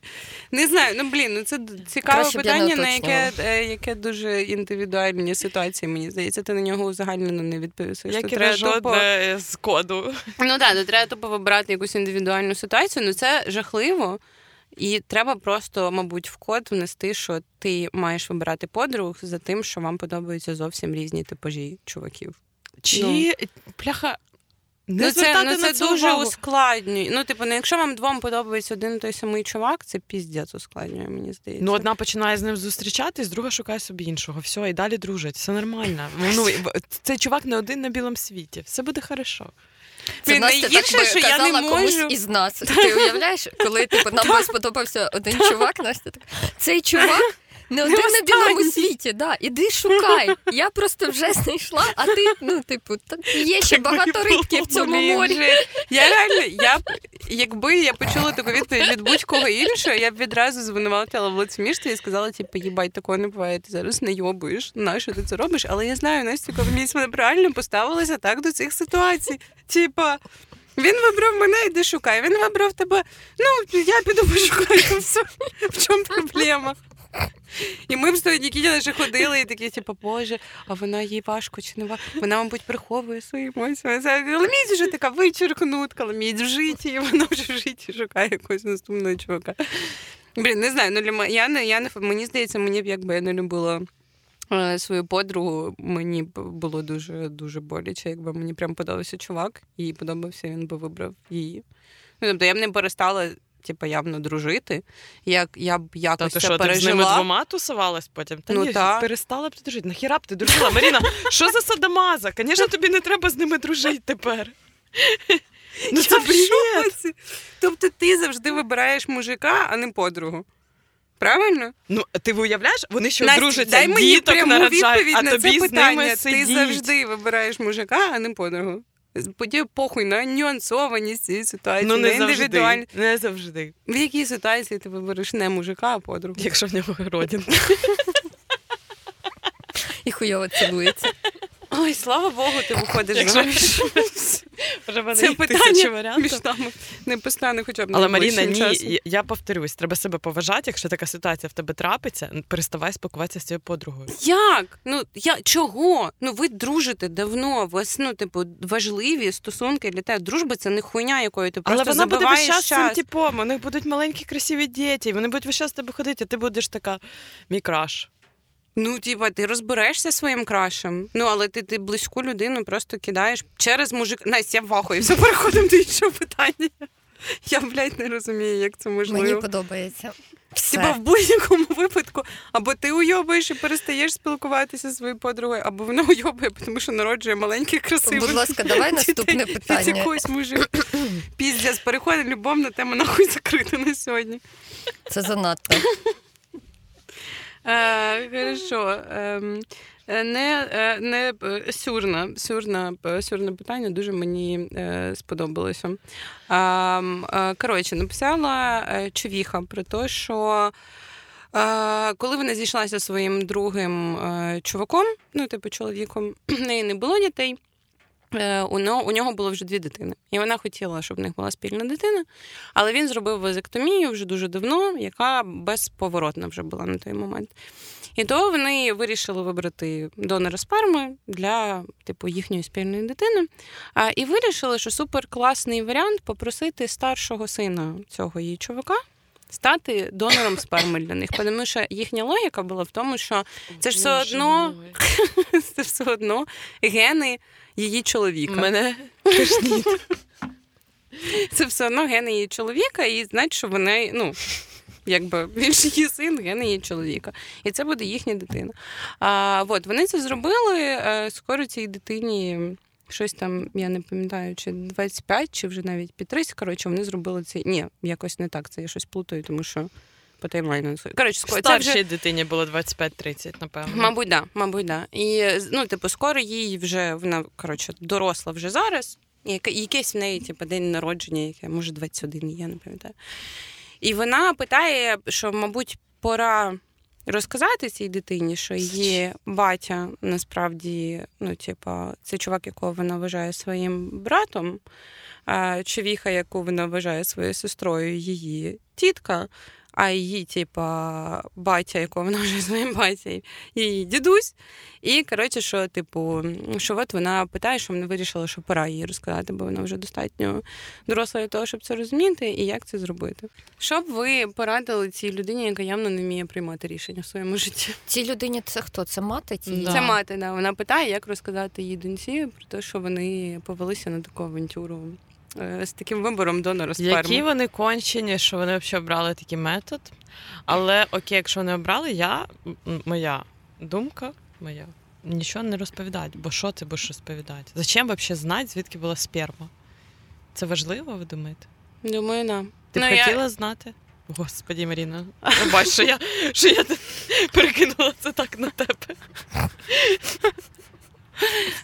Speaker 1: Не знаю, ну блін, ну це цікаве
Speaker 2: Краще
Speaker 1: питання, на яке, е, яке дуже індивідуальні ситуації, мені здається, ти на нього узагальнено не відповісиш.
Speaker 3: Як і
Speaker 1: тупо-
Speaker 3: з коду.
Speaker 1: Ну так, то треба тупо вибирати якусь індивідуальну ситуацію. Ну це жахливо. І треба просто, мабуть, в код внести, що ти маєш вибирати подруг за тим, що вам подобаються зовсім різні типажі чуваків.
Speaker 3: Чи
Speaker 1: Ну.
Speaker 3: пляха. Не
Speaker 1: ну, це, ну, це
Speaker 3: це
Speaker 1: дуже
Speaker 3: увагу.
Speaker 1: ускладнює. Ну, типу, ну, якщо вам двом подобається один і той самий чувак, це піздець ускладнює, мені здається.
Speaker 3: Ну, одна починає з ним зустрічатись, друга шукає собі іншого. Все, і далі дружать. Все нормально. Ну, цей чувак не один на білому світі. Все буде хорошо.
Speaker 2: Це Настя так
Speaker 1: найгірше,
Speaker 2: би
Speaker 1: що я не
Speaker 2: казала комусь із нас. Ти уявляєш, коли типу, нам би сподобався один чувак, Настя так. Цей чувак не один на білому світі, да. Іди шукай. Я просто вже знайшла, а ти, ну, типу, та є ще багато рибки в цьому морі.
Speaker 1: Я реально, я якби я почула таку відповідь від будь-кого іншого, я б відразу звинуватила в лицемірстві і сказала, типу, їбать, такого не буває, ти зараз не йобуєш, нащо ти це робиш? Але я знаю, Настя Коломієць, вона правильно поставилася так до цих ситуацій. Типа, він вибрав мене, іди шукай. Він вибрав тебе. Ну, я піду пошукаю. ну, Все. В чому проблема? І ми б з тою Нікітіна ще ходили і такі, типу, боже, а вона їй важко чи не важко? Вона, мабуть, приховує свої емоції. Це вже така вичеркнут, Коломієць в житті, і вона вже в житті шукає якогось наступного чувака. Блін, не знаю, ну для мене, я не, я не, мені здається, мені б якби я не любила е, свою подругу, мені б було дуже дуже боляче, якби мені прям подобався чувак, і подобався, він би вибрав її. Ну, тобто я б не перестала. Типу, явно дружити, як я б
Speaker 3: Та
Speaker 1: якось
Speaker 3: ти
Speaker 1: це
Speaker 3: що, ти з ними двома тусувалась потім? Та
Speaker 1: Ну,
Speaker 3: ні,
Speaker 1: та.
Speaker 3: перестала б ти дружити. Нахіра б ти дружила? Маріна, що за садомаза? Звісно, тобі не треба з ними дружити тепер. Ну це бред.
Speaker 1: Тобто ти завжди вибираєш мужика, а не подругу. Правильно?
Speaker 3: Ну, ти уявляєш, вони ще
Speaker 1: Настя,
Speaker 3: одружаться,
Speaker 1: дай мені
Speaker 3: діток
Speaker 1: пряму
Speaker 3: народжають,
Speaker 1: відповідь
Speaker 3: а
Speaker 1: на
Speaker 3: тобі
Speaker 1: це
Speaker 3: з
Speaker 1: питання.
Speaker 3: ними
Speaker 1: Ти
Speaker 3: сидіть.
Speaker 1: завжди вибираєш мужика, а не подругу. Подій похуй на нюансованість цієї ситуації,
Speaker 3: Ну,
Speaker 1: на
Speaker 3: не завжди.
Speaker 1: індивідуальність.
Speaker 3: Не завжди.
Speaker 1: В якій ситуації ти вибереш не мужика, а подругу?
Speaker 3: Якщо в нього родин.
Speaker 2: І хуйово цілується.
Speaker 1: Ой, слава Богу, ти виходиш
Speaker 3: Якщо-
Speaker 1: заміж.
Speaker 3: Може, в мене
Speaker 1: Це питання між нами не постане хоча б
Speaker 3: Але Маріна, ні,
Speaker 1: часом.
Speaker 3: я- повторюсь, треба себе поважати. Якщо така ситуація в тебе трапиться, переставай спілкуватися з цією подругою.
Speaker 1: Як? Ну я чого? Ну ви дружите давно. У вас ну, типу, важливі стосунки для тебе. Дружба це не хуйня, якою ти
Speaker 3: Але вона буде весь час цим типом. У них будуть маленькі красиві діти, вони будуть весь час з тебе ходити, а ти будеш така мій краш.
Speaker 1: Ну, типа, ти розберешся своїм крашем. Ну, але ти, ти близьку людину просто кидаєш через мужик. Настя, я вахую, все переходимо до іншого питання. Я, блядь, не розумію, як це можливо.
Speaker 2: Мені подобається. Все.
Speaker 1: В будь-якому випадку, або ти уйобуєш і перестаєш спілкуватися зі своєю подругою, або вона уйобує, тому що народжує маленьких красивих.
Speaker 2: Будь ласка, давай наступне
Speaker 1: дітей від
Speaker 2: питання.
Speaker 1: якогось мужика. Піздець, переходить любовна тема нахуй закрита на сьогодні.
Speaker 2: Це занадто.
Speaker 1: Е, хорошо. Ем, е, не, е, не сюрна, сюрна, сюрне питання дуже мені сподобалося. Ем, коротше, написала човіха про те, що. Коли вона зійшлася зі своїм другим чуваком, ну, типу, чоловіком, в неї не було дітей. Е, У нього, було вже дві дитини. І вона хотіла, щоб в них була спільна дитина. Але він зробив вазектомію вже дуже давно, яка безповоротна вже була на той момент. І то вони вирішили вибрати донора сперми для типу їхньої спільної дитини. А, і вирішили, що суперкласний варіант попросити старшого сина цього її чувака. Стати донором сперми для них, тому що їхня логіка була в тому, що це ж все одно, це все одно гени її чоловіка.
Speaker 3: Мене.
Speaker 1: Це все одно гени її чоловіка, і значить, що вони, ну. Якби він ж її син, гени її чоловіка. І це буде їхня дитина. А, от, вони це зробили. е, Скоро цій дитині щось там, я не пам'ятаю, чи 25, чи вже навіть під 30. Коротше, вони зробили це. Ні, якось не так. Це я щось плутаю, тому що по таймлайну. Коротше, скоро це вже
Speaker 3: дитині було 25-30, напевно.
Speaker 1: Мабуть, да, мабуть, да. І ну, типу, скоро їй вже вона коротше доросла вже зараз. Якийсь в неї, типу, день народження, яке може 21, я не пам'ятаю. І вона питає, що, мабуть, пора розказати цій дитині, що її батя насправді, ну, типа, це чувак, якого вона вважає своїм братом, а човіха, яку вона вважає своєю сестрою, її тітка. А її, типа, батя, якого вона вже своїм батьком, її дідусь. І коротше, що, типу, що от вона питає, що вона вирішила, що пора їй розказати, бо вона вже достатньо доросла для того, щоб це розуміти, і як це зробити. Що б ви порадили цій людині, яка явно не вміє приймати рішення в своєму житті?
Speaker 2: Цій людині це хто? Це мати?
Speaker 3: Да.
Speaker 1: Це мати, да. Вона питає, як розказати їй доньці про те, що вони повелися на таку авантюру з таким вибором донора сперми.
Speaker 3: Які вони кончені, що вони взагалі обрали такий метод. Але окей, якщо вони обрали, я моя думка моя. Нічого не розповідати, бо що ти будеш розповідати? Зачем взагалі знати, звідки була сперма? Це важливо, ви думаєте?
Speaker 1: Думаю, да.
Speaker 3: Ти б
Speaker 1: Ну, я-
Speaker 3: хотіла знати? Господі, Маріна, бач, що я, що я перекинула це так на тебе.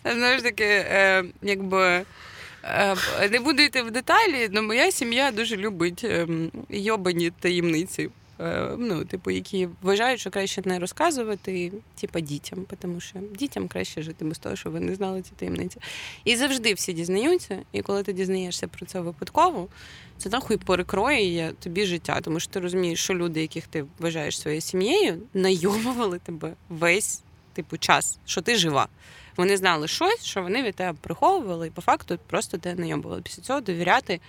Speaker 1: Знаєш таки, е, якби. Е, Не буду йти в деталі, але моя сім'я дуже любить е, йобані таємниці. Е, Ну, типу, які вважають, що краще не розказувати, типу, дітям, тому що дітям краще жити без того, щоб вони знали ці таємниці. І завжди всі дізнаються, і коли ти дізнаєшся про це випадково, це нахуй перекроює тобі життя, тому що ти розумієш, що люди, яких ти вважаєш своєю сім'єю, найомували тебе весь типу час, що ти жива. Вони знали щось, що вони від тебе приховували, і по факту просто тебе найомували. Після цього довіряти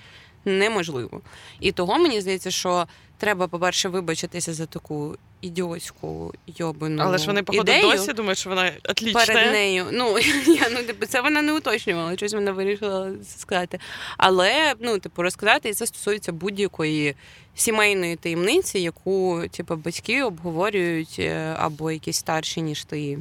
Speaker 1: неможливо. І того мені здається, що треба, по-перше, вибачитися за таку ідіотську йобану
Speaker 3: Але ж вони, походу,
Speaker 1: ідею
Speaker 3: досі думають, що вона отлічна.
Speaker 1: перед нею. Ну я ну типу, це вона не уточнювала, щось вона вирішила сказати. Але ну, типу, розказати, і це стосується будь-якої сімейної таємниці, яку типу, батьки обговорюють е, або якісь старші, ніж ти.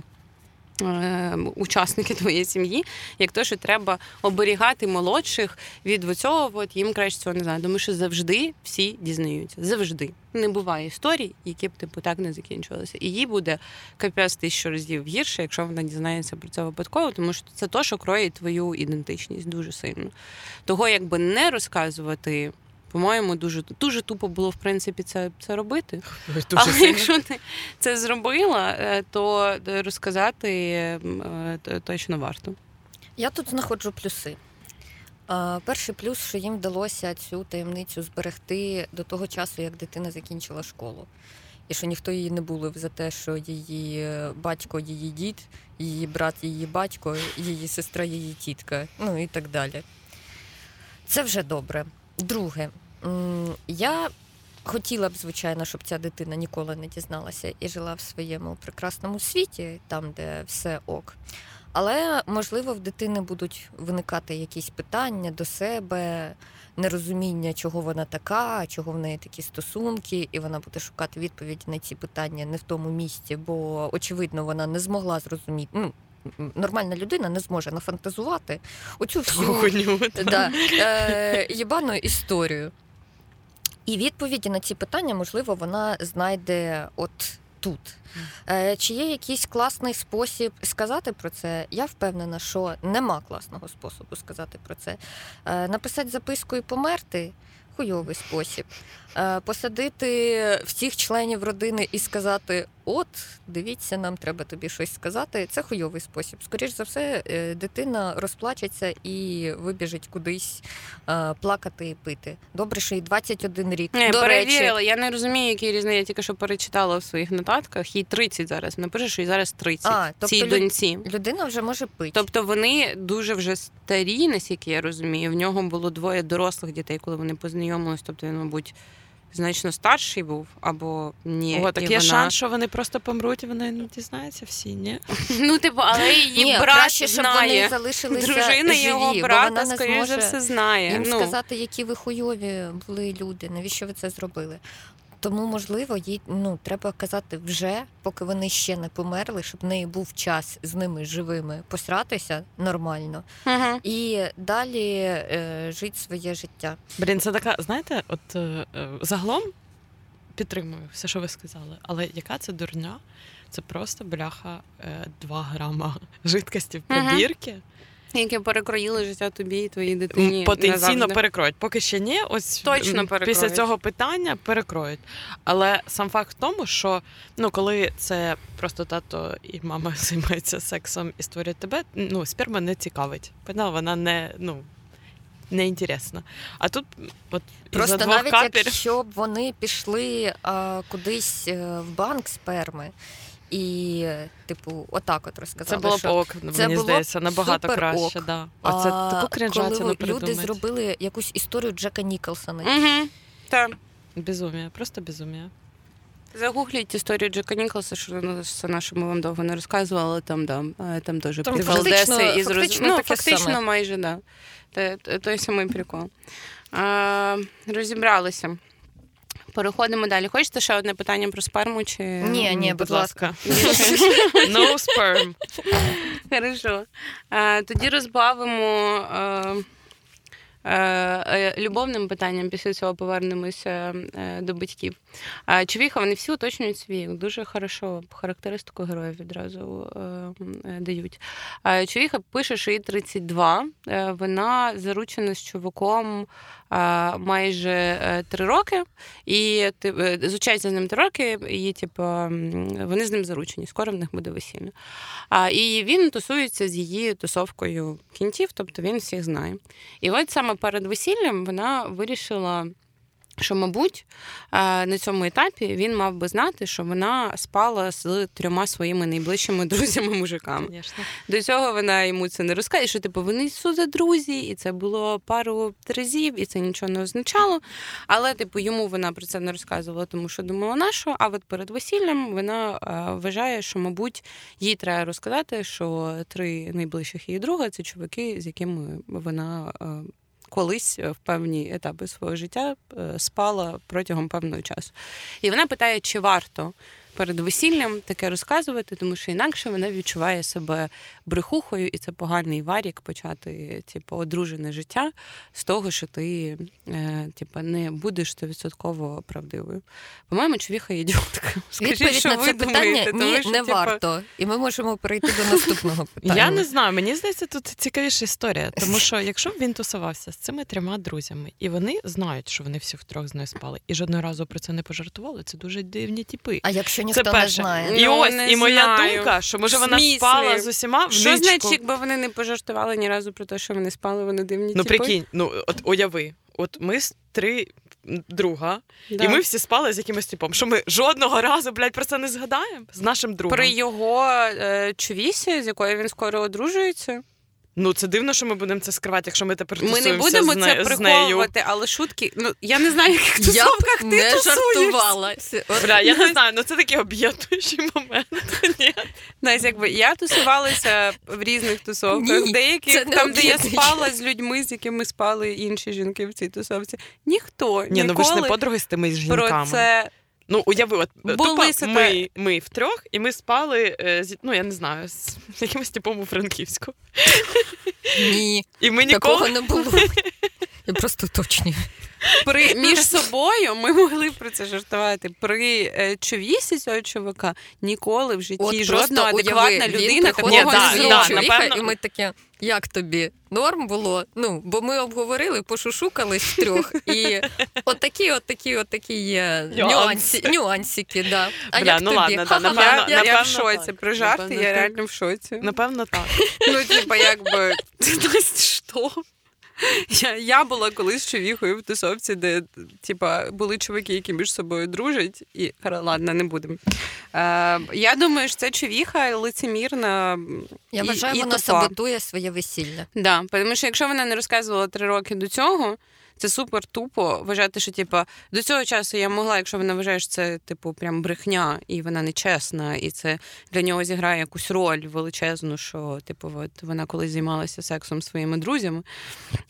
Speaker 1: Е, Учасники твоєї сім'ї, як то, що треба оберігати молодших від цього, от їм краще цього не знати. Тому що завжди всі дізнаються. Завжди не буває історій, які б типу так не закінчувалися. І їй буде капець тисячу разів гірше, якщо вона дізнається про це випадково, тому що це то, що кроє твою ідентичність дуже сильно. Того, якби не розказувати, по-моєму, дуже дуже тупо було в принципі це, це робити.
Speaker 3: Дуже
Speaker 1: Але
Speaker 3: сильно.
Speaker 1: якщо ти це зробила, е, то розказати м, е, точно варто.
Speaker 2: Я тут знаходжу плюси. Перший плюс, що їм вдалося цю таємницю зберегти до того часу, як дитина закінчила школу. І що ніхто її не булив за те, що її батько, її дід, її брат, її батько, її сестра, її тітка, ну і так далі. Це вже добре. Друге, я хотіла б, звичайно, щоб ця дитина ніколи не дізналася і жила в своєму прекрасному світі, там, де все ок. Але, можливо, в дитини будуть виникати якісь питання до себе, нерозуміння, чого вона така, чого в неї такі стосунки, і вона буде шукати відповіді на ці питання не в тому місці, бо, очевидно, вона не змогла зрозуміти. Ну, Нормальна людина не зможе нафантазувати оцю всю да, е, єбану історію. І відповіді на ці питання, можливо, вона знайде от тут. Е, Чи є якийсь класний спосіб сказати про це? Я впевнена, що нема класного способу сказати про це. Е, Написати записку і померти хуйовий спосіб. Е, Посадити всіх членів родини і сказати: От, дивіться, нам треба тобі щось сказати. Це хуйовий спосіб. Скоріше за все, е, дитина розплачеться і вибіжить кудись е, плакати і пити. Добре, що їй 21 рік.
Speaker 1: Не,
Speaker 2: До
Speaker 1: перевірила.
Speaker 2: речі,
Speaker 1: Я не розумію, які різні. Я тільки що перечитала в своїх нотатках. Їй 30 зараз. Вона пише, що їй зараз 30.
Speaker 2: А, тобто
Speaker 1: цій
Speaker 2: лю-
Speaker 1: доньці.
Speaker 2: людина вже може пити.
Speaker 1: Тобто вони дуже вже старі, наскільки я розумію. В нього було двоє дорослих дітей, коли вони познайомились. Тобто він, мабуть, значно старший був або ні.
Speaker 3: О, так
Speaker 1: і
Speaker 3: є
Speaker 1: вона...
Speaker 3: шанс, що вони просто помруть, і вони не дізнаються всі, ні?
Speaker 1: Ну, типу, але її
Speaker 2: Ні,
Speaker 1: брат
Speaker 2: краще, щоб
Speaker 1: знає.
Speaker 2: вони залишилися
Speaker 1: Дружина
Speaker 2: живі,
Speaker 1: його
Speaker 2: бо
Speaker 1: брата,
Speaker 2: вона не
Speaker 1: за все, знає.
Speaker 2: їм
Speaker 1: ну,
Speaker 2: сказати, які ви хуйові були люди, навіщо ви це зробили. Тому, можливо, їй ну, треба казати вже, поки вони ще не померли, щоб в неї був час з ними живими посратися нормально
Speaker 1: угу.
Speaker 2: і далі е, жити своє життя.
Speaker 3: Блін, це така, знаєте, от е, е, загалом підтримую все, що ви сказали, але яка це дурня? Це просто бляха е, 2 грама жидкості в пробірки.
Speaker 1: Які перекроїли життя тобі і твоїй дитині.
Speaker 3: Потенційно
Speaker 1: назавжди.
Speaker 3: перекроють. Поки ще ні, ось
Speaker 1: Точно перекроють.
Speaker 3: після цього питання перекроють. Але сам факт в тому, що ну, коли це просто тато і мама займаються сексом і створюють тебе, ну, сперма не цікавить. Поняла, вона не, ну, не інтересна. А тут от
Speaker 2: Просто
Speaker 3: двох
Speaker 2: навіть
Speaker 3: капель...
Speaker 2: якщо б вони пішли а, кудись е, в банк сперми і, типу, отак от розказали,
Speaker 3: Це було
Speaker 2: що
Speaker 3: ок,
Speaker 2: це
Speaker 3: мені
Speaker 2: було
Speaker 3: здається, набагато
Speaker 2: супер
Speaker 3: краще.
Speaker 2: ок.
Speaker 3: Да. Оце
Speaker 2: А
Speaker 3: таку
Speaker 2: коли люди зробили якусь історію Джека Ніколсона.
Speaker 1: Угу. Так.
Speaker 3: Безумія, просто безумія.
Speaker 1: Загугліть історію Джека Ніколса, що ну, це наше ми вам довго не розказували, але там, да, там теж
Speaker 2: фактично-
Speaker 1: і зроз... ну, фактично
Speaker 2: саме.
Speaker 1: майже, да. Той самий прикол. А, розібралися. Переходимо далі. Хочете ще одне питання про сперму? Чи...
Speaker 2: Ні, ні, будь ласка.
Speaker 3: No sperm.
Speaker 1: Хорошо. Тоді розбавимо е, любовним питанням, після цього повернемося е, до батьків. Човіха, вони всі уточнюють свій вік. Дуже хорошо характеристику героїв відразу е, дають. Човіха пише, що їй 32. Е, Вона заручена з чуваком майже е, три роки, і е, з ним три роки, і типу, вони з ним заручені. Скоро в них буде весілля. А, і він тусується з її тусовкою кінців, тобто він всіх знає. І от саме перед весіллям вона вирішила. Що, мабуть, е, на цьому етапі він мав би знати, що вона спала з трьома своїми найближчими друзями-мужиками.
Speaker 3: Звісно.
Speaker 1: До цього вона йому це не розкаже, що типу вони суто друзі, і це було пару разів, і це нічого не означало. Але, типу, йому вона про це не розказувала, тому що думала на що. А от перед весіллям вона е, вважає, що, мабуть, їй треба розказати, що три найближчих її друга це чуваки, з якими вона. Е, Колись в певні етапи свого життя е, спала протягом певного часу. І вона питає, чи варто перед весіллям таке розказувати, тому що інакше вона відчуває себе брехухою, і це поганий варік почати, типу, одружене життя з того, що ти е, типу, не будеш стовідсотково правдивою. По-моєму, човіха ідіотка. Скажіть,
Speaker 2: Відповідь
Speaker 1: що
Speaker 2: на
Speaker 1: ви
Speaker 2: це
Speaker 1: думаєте,
Speaker 2: питання
Speaker 1: тому
Speaker 2: ні,
Speaker 1: що,
Speaker 2: не
Speaker 1: типу,
Speaker 2: варто. І ми можемо перейти до наступного питання.
Speaker 3: Я не знаю, мені здається, тут цікавіша історія. Тому що якщо б він тусувався з цими трьома друзями, і вони знають, що вони всіх трьох з нею спали, і жодного разу про це не пожартували, це дуже дивні тіпи.
Speaker 2: А якщо що ніхто не
Speaker 3: перше.
Speaker 2: знає.
Speaker 3: І
Speaker 1: Ну,
Speaker 3: ось
Speaker 1: не
Speaker 3: і моя
Speaker 1: знаю.
Speaker 3: думка, що може вона
Speaker 1: смислі?
Speaker 3: спала з усіма в
Speaker 1: Що значить, якби вони не пожартували ні разу про те, що вони спали, вони дивні
Speaker 3: Ну
Speaker 1: тіпи?
Speaker 3: прикинь, ну от уяви, от ми три друга,
Speaker 1: Да.
Speaker 3: і ми всі спали з якимось типом. Що ми жодного разу, блядь, про це не згадаємо з нашим другом.
Speaker 1: При його е, чувісі, з якою він скоро одружується.
Speaker 3: Ну це дивно, що ми будемо це скривати, якщо ми тепер
Speaker 1: Ми не
Speaker 3: тусуємося
Speaker 1: будемо
Speaker 3: з,
Speaker 1: це
Speaker 3: не-
Speaker 1: приховувати, але шутки. Ну я не знаю, в яких тусовках ти
Speaker 2: не
Speaker 1: тусуєшся.
Speaker 3: Бля, я не знаю, ну це такий об'єднуючий момент.
Speaker 1: Знаєш, якби я тусувалася в різних тусовках,
Speaker 2: Ні,
Speaker 1: деяких там, де я спала з людьми, з якими спали інші жінки в цій тусовці. Ніхто
Speaker 3: Ні, ну ви ж не подруги з тими
Speaker 1: про
Speaker 3: жінками.
Speaker 1: це
Speaker 3: Ну, уяви, от
Speaker 1: Були
Speaker 3: тупо ми, ми втрьох, і ми спали, е, з, ну я не знаю, з якимось типом у Франківську.
Speaker 2: Ні,
Speaker 3: І ми
Speaker 2: такого не було. Я просто уточнюю.
Speaker 1: при між собою ми могли про це жартувати. При е, чувісі цього чувака ніколи в житті
Speaker 2: От
Speaker 1: жодна адекватна
Speaker 2: уяви,
Speaker 1: людина такого не
Speaker 3: да, да,
Speaker 2: чоловіка,
Speaker 3: напевно.
Speaker 2: і ми таке, як тобі норм було? Ну, бо ми обговорили, пошушукались в трьох, і отакі, отакі, отакі є
Speaker 3: Нюанси.
Speaker 2: нюанси, нюансики, да. А
Speaker 3: Бля,
Speaker 2: як
Speaker 3: ну
Speaker 2: тобі?
Speaker 3: ладно, да,
Speaker 2: Ха-ха-ха.
Speaker 3: напевно,
Speaker 1: Я, в
Speaker 3: напевно,
Speaker 1: шоці.
Speaker 3: так.
Speaker 1: Про жарти
Speaker 3: Напевно,
Speaker 1: я
Speaker 3: так.
Speaker 1: реально в шоці.
Speaker 3: Напевно, так.
Speaker 1: Ну, типа, якби що? Я, я була колись човіхою в тусовці, де типа, були чуваки, які між собою дружать, і ладно, не будемо. Е, я думаю, що це човіха лицемірна.
Speaker 2: Я
Speaker 1: і- і
Speaker 2: вона
Speaker 1: тупа.
Speaker 2: саботує своє весілля.
Speaker 1: Да, тому що якщо вона не розказувала три роки до цього, це супер тупо вважати, що типа до цього часу я могла, якщо вона вважає, що це типу прям брехня, і вона нечесна, і це для нього зіграє якусь роль величезну, що типу, от вона колись займалася сексом зі своїми друзями,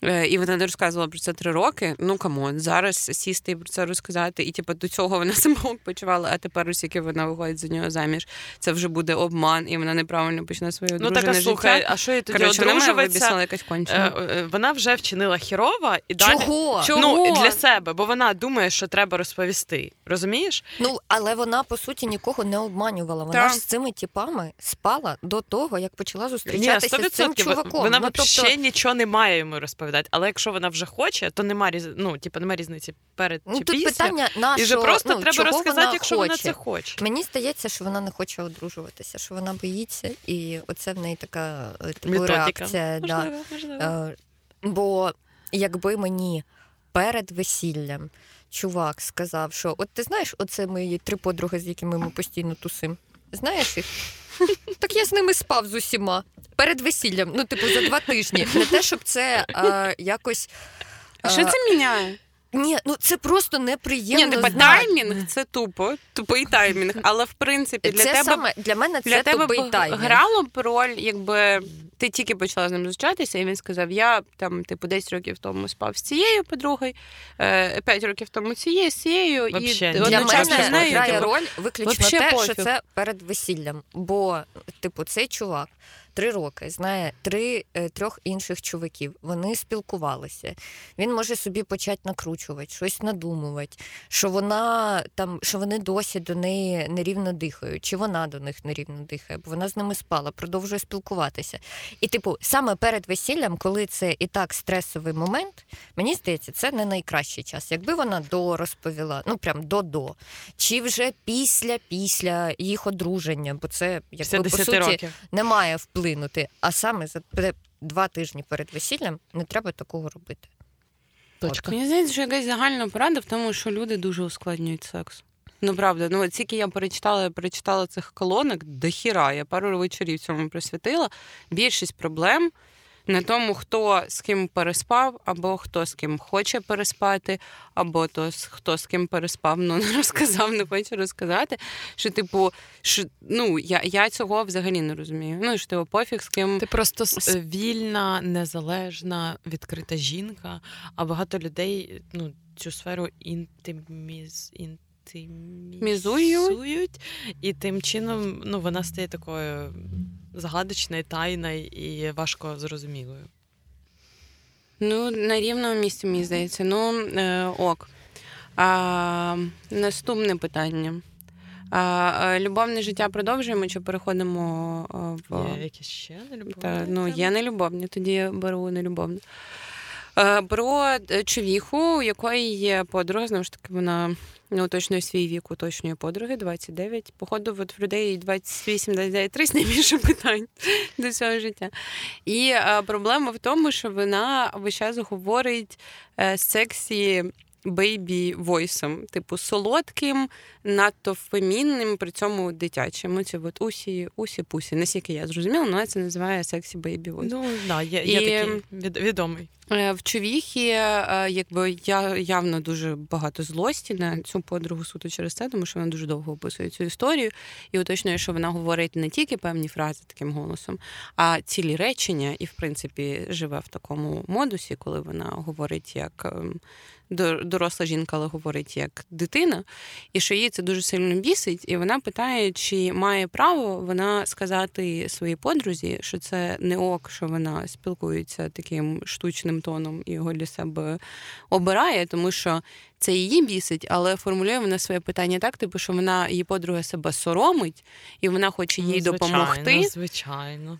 Speaker 1: е, і вона не розказувала про це три роки. Ну come on, зараз сісти і про це розказати, і типу до цього вона себе почувала, а тепер оскільки вона виходить за нього заміж, це вже буде обман, і вона неправильно почне своє
Speaker 3: Ну так, а слухай, а що їй тоді
Speaker 1: Коротше, вона мене вибісила якась
Speaker 3: Е, е, Вона вже вчинила хірова і далі.
Speaker 2: Чого?
Speaker 1: Чого?
Speaker 3: Ну, для себе, бо вона думає, що треба розповісти. Розумієш?
Speaker 2: Ну, але вона по суті нікого не обманювала. Вона
Speaker 1: Так.
Speaker 2: ж з цими типами спала до того, як почала
Speaker 3: Ні,
Speaker 2: зустрічатися з цим чуваком.
Speaker 3: Вона
Speaker 2: ну, тобто,
Speaker 3: нічого не має йому розповідати. Але якщо вона вже хоче, то нема ну, типу, нема різниці перед
Speaker 2: ну,
Speaker 3: чи
Speaker 2: тут
Speaker 3: після.
Speaker 2: питання
Speaker 3: І вже просто
Speaker 2: ну,
Speaker 3: треба розказати,
Speaker 2: вона
Speaker 3: якщо
Speaker 2: хоче.
Speaker 3: вона це хоче.
Speaker 2: Мені здається, що вона не хоче одружуватися, що вона боїться, і оце в неї така е, типу,
Speaker 3: Методика.
Speaker 2: реакція. Да.
Speaker 3: Можливо, можливо.
Speaker 2: Е, Бо якби мені перед весіллям чувак сказав, що от ти знаєш, оце мої три подруги, з якими ми постійно тусим. Знаєш їх? Так я з ними спав з усіма. Перед весіллям, ну, типу, за два тижні. Не те, щоб це а, якось.
Speaker 1: А що це міняє?
Speaker 2: Ні, ну це просто неприємно.
Speaker 1: Ні, типа таймінг це тупо, тупий таймінг. Але в принципі для
Speaker 2: це
Speaker 1: тебе
Speaker 2: саме для мене
Speaker 1: для
Speaker 2: це
Speaker 1: тебе
Speaker 2: тупий таймінг.
Speaker 1: грало б роль, якби ти тільки почала з ним зустрічатися, і він сказав: я там, типу, 10 років тому спав з цією подругою, 5 років тому цією, з цією, і.
Speaker 2: Для мене
Speaker 1: з нею.
Speaker 2: грає
Speaker 1: типу,
Speaker 2: роль виключно те, що це перед весіллям. Бо, типу, цей чувак три роки знає три е, трьох інших чуваків. Вони спілкувалися. Він може собі почати накручувати, щось надумувати, що вона там, що вони досі до неї нерівно дихають, чи вона до них нерівно дихає, бо вона з ними спала, продовжує спілкуватися. І, типу, саме перед весіллям, коли це і так стресовий момент, мені здається, це не найкращий час. Якби вона до розповіла, ну прям до-до, чи вже після після їх одруження, бо це якби, по
Speaker 3: 10
Speaker 2: суті
Speaker 3: років.
Speaker 2: не має вплинути. А саме за два тижні перед весіллям не треба такого робити.
Speaker 3: Точка.
Speaker 1: Мені здається, що якась загальна порада в тому, що люди дуже ускладнюють секс. Ну правда, ну от тільки я перечитала, я перечитала цих колонок до хіра. Я пару вечорів цьому присвятила. Більшість проблем на тому, хто з ким переспав, або хто з ким хоче переспати, або то хто з ким переспав, ну не розказав, не хоче розказати. Що, типу, що ну я, я цього взагалі не розумію. Ну що типу, пофіг з ким.
Speaker 3: Ти просто вільна, незалежна, відкрита жінка, а багато людей ну, цю сферу інтиміз... інтимізують, і тим чином ну, вона стає такою загадочною, тайною і важко зрозумілою.
Speaker 1: Ну, на рівному місці, мені здається. Ну, е, ок. А, наступне питання. А, любовне життя продовжуємо чи переходимо е, в.
Speaker 3: Є якісь ще нелюбовні
Speaker 1: Та, ну, є нелюбовні, тоді я беру нелюбовне. Е, Про е, човіху, у якої є подруга, знову ж таки, вона не уточнює свій вік, уточнює подруги 29. Походу, от в людей 28 29 30 найбільше питань до цього життя. І е, проблема в тому, що вона весь час говорить е, сексі бейбі войсом, типу солодким, надто фемінним, при цьому дитячим. Оці от усі, усі пусі. Наскільки я зрозуміла, вона це називає сексі бейбі войс.
Speaker 3: Ну, да, є, є
Speaker 1: І-
Speaker 3: такий від, відомий.
Speaker 1: Е, В Човіхі, е, якби я явно дуже багато злості на цю подругу суто через це, тому що вона дуже довго описує цю історію і уточнює, що вона говорить не тільки певні фрази таким голосом, а цілі речення, і в принципі живе в такому модусі, коли вона говорить як ем, доросла жінка, але говорить як дитина, і що її це дуже сильно бісить, і вона питає, чи має право вона сказати своїй подрузі, що це не ок, що вона спілкується таким штучним тоном і його для себе обирає, тому що це її бісить, але формулює вона своє питання так, типу, що вона її подруга себе соромить, і вона хоче їй
Speaker 3: ну,
Speaker 1: допомогти.
Speaker 3: Звичайно, звичайно.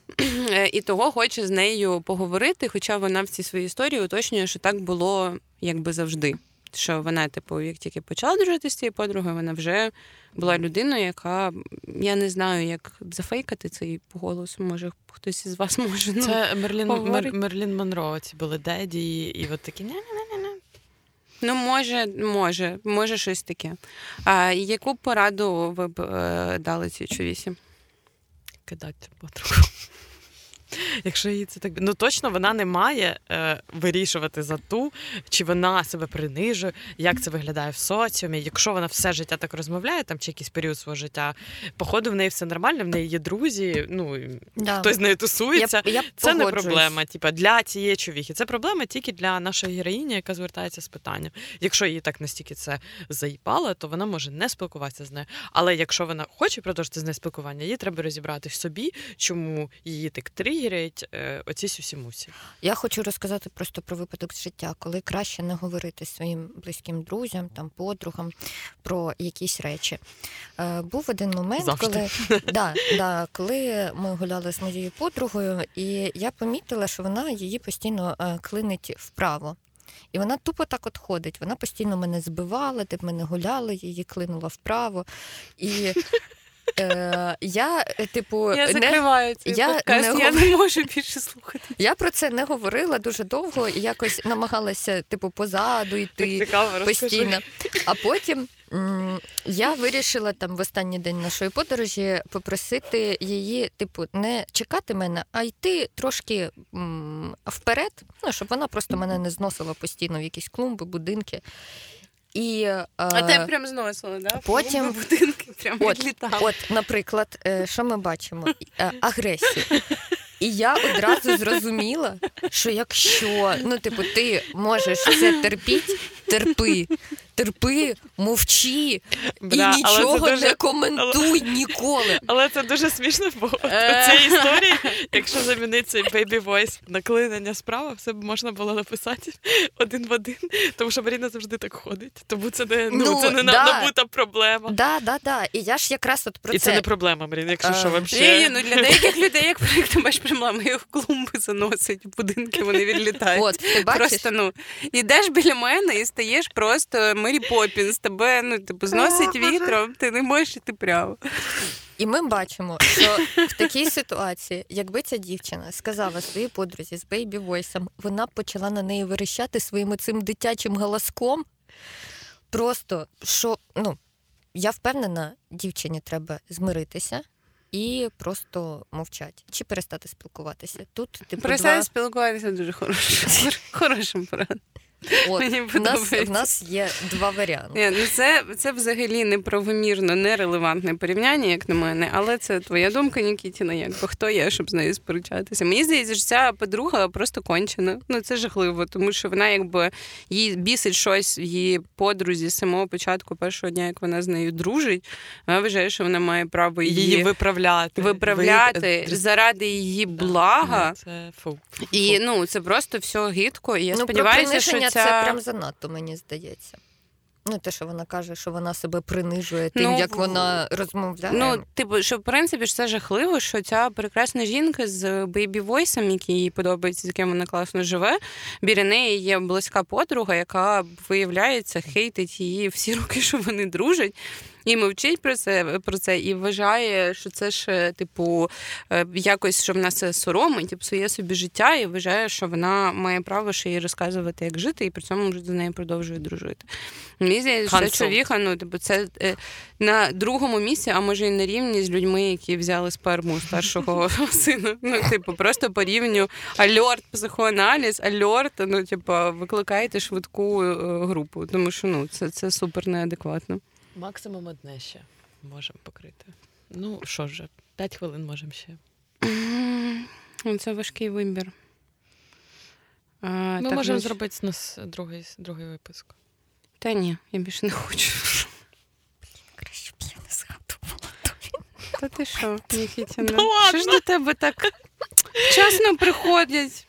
Speaker 1: Е, і того хоче з нею поговорити, хоча вона в цій своїй історії уточнює, що так було якби завжди. Що вона, типу, як тільки почала дружити з цією подругою, вона вже була людиною, яка я не знаю, як зафейкати цей голос. Може, хтось із вас може. Ну,
Speaker 3: Це Мерлін. Мер, Мерлін Монро, ці були деді, і от такі ня ня
Speaker 1: ну може, може, може щось таке. А яку пораду ви б е, дали цій човісі?
Speaker 3: кидати подругу. Якщо їй це так. Ну точно вона не має е, вирішувати за ту, чи вона себе принижує, як це виглядає в соціумі. Якщо вона все життя так розмовляє, там чи якийсь період свого життя, походу в неї все нормально, в неї є друзі, ну
Speaker 2: Да.
Speaker 3: хтось з нею тусується.
Speaker 2: Я, я
Speaker 3: Це не проблема, типа для цієї човіхи. Це проблема тільки для нашої героїні, яка звертається з питанням. Якщо її так настільки це заїпало, то вона може не спілкуватися з нею. Але якщо вона хоче продовжити з нею спілкування, їй треба розібрати в собі, чому її так тригерять е, оці сюсі-мусі.
Speaker 2: Я хочу розказати просто про випадок з життя, коли краще не говорити своїм близьким друзям, там подругам про якісь речі. Е, був один момент,
Speaker 3: Завжди.
Speaker 2: коли да, да, коли ми гуляли з моєю подругою, і я помітила, що вона її постійно е, клинить вправо. І вона тупо так от ходить. Вона постійно мене збивала, де б ми не гуляли, її клинула вправо. І е, я, е, типу,
Speaker 1: Я
Speaker 2: не,
Speaker 1: закриваю цей
Speaker 2: я
Speaker 1: подкаст,
Speaker 2: не
Speaker 1: я не можу більше слухати.
Speaker 2: я про це не говорила дуже довго і якось намагалася, типу, позаду йти
Speaker 3: цікаво,
Speaker 2: постійно. А потім я вирішила там в останній день нашої подорожі попросити її, типу, не чекати мене, а йти трошки вперед, ну, щоб вона просто мене не зносила постійно в якісь клумби, будинки. І, е,
Speaker 1: А те прям зносило, да?
Speaker 2: потім-
Speaker 1: Клумби, будинки прям
Speaker 2: От,
Speaker 1: відлітали.
Speaker 2: От, наприклад, е, що ми бачимо? Е, Агресію. І я одразу зрозуміла, що якщо ну, типу, ти можеш це терпіти, терпи, терпи, мовчи
Speaker 3: Бля,
Speaker 2: і
Speaker 3: але
Speaker 2: нічого
Speaker 3: дуже-
Speaker 2: не коментуй ніколи.
Speaker 3: Але це дуже смішно, бо
Speaker 1: Е.
Speaker 3: у цій історії, якщо замінити цей baby voice на клинення справа, все б можна було написати один в один, тому що Маріна завжди так ходить. Тому це не, ну,
Speaker 2: Ну,
Speaker 3: це не
Speaker 2: да.
Speaker 3: набута проблема.
Speaker 2: Да, да, да. І я ж якраз от про
Speaker 3: І це
Speaker 2: це.
Speaker 3: не проблема, Маріна, якщо
Speaker 2: Е,
Speaker 3: що
Speaker 1: Ні,
Speaker 3: вообще.
Speaker 1: ні, ну для деяких людей, як проєкт, маєш проблеми, їх клумби заносить, в будинки вони відлітають.
Speaker 2: От, ти бачиш?
Speaker 1: Просто ну ідеш біля мене і стаєш просто Мері Поппінс, тебе ну типу зносить вітром, ти не можеш іти прямо.
Speaker 2: І ми бачимо, що в такій ситуації, якби ця дівчина сказала своїй подрузі з бейбі войсом, вона б почала на неї верещати своїм цим дитячим голоском. Просто що, ну, я впевнена, дівчині треба змиритися і просто мовчати чи перестати спілкуватися. Тут типу,
Speaker 1: Перестань
Speaker 2: два...
Speaker 1: спілкуватися дуже хорошим, хорошим порадом.
Speaker 2: От,
Speaker 1: Мені
Speaker 2: в, нас, в нас є два варіанти.
Speaker 1: Ні, ну це, це взагалі неправомірно, нерелевантне порівняння, як на мене, але це твоя думка, Нікітіна, якби хто я, щоб з нею сперечатися. Мені здається, що ця подруга просто кончена. Ну це жахливо, тому що вона якби їй бісить щось в її подрузі з самого початку першого дня, як вона з нею дружить. Вона вважає, що вона має право її,
Speaker 3: Її виправляти.
Speaker 1: виправляти
Speaker 3: Ви-
Speaker 1: заради її блага.
Speaker 3: Це фу. фу,
Speaker 1: І ну це просто все гидко. І я
Speaker 2: ну,
Speaker 1: сподіваюся, що.
Speaker 2: Це прям занадто, мені здається. Ну, те, що вона каже, що вона себе принижує тим,
Speaker 1: Ну,
Speaker 2: як вона розмовляє.
Speaker 1: Ну, типу, що в принципі ж це жахливо, що ця прекрасна жінка з бейбі войсом, який їй подобається, з яким вона класно живе. Біля неї є близька подруга, яка виявляється, хейтить її всі роки, що вони дружать. І мовчить про це про це, і вважає, що це ж, типу, е, якось, що вона це соромить, і псує собі життя, і вважає, що вона має право ще їй розказувати, як жити, і при цьому вже до неї продовжує дружити. Мені здається, що чоловіка, ну, типу, це е, на другому місці, а може і на рівні з людьми, які взяли сперму з першого сина. Ну, типу, просто по рівню альорт, психоаналіз, альорт, ну, типу, викликайте швидку е, групу, тому що ну, це, це супер неадекватно.
Speaker 3: Максимум одне ще можемо покрити. Ну що ж, 5 хвилин можемо ще.
Speaker 1: Це важкий вибір. А,
Speaker 3: Ми
Speaker 1: так,
Speaker 3: можемо
Speaker 1: значить-
Speaker 3: зробити з нас другий, другий випуск.
Speaker 1: Та ні, я більше не хочу.
Speaker 2: краще б я не згадувала.
Speaker 1: Та ти що, Нікітіна?
Speaker 3: Ну.
Speaker 1: Що ж до тебе так вчасно приходять?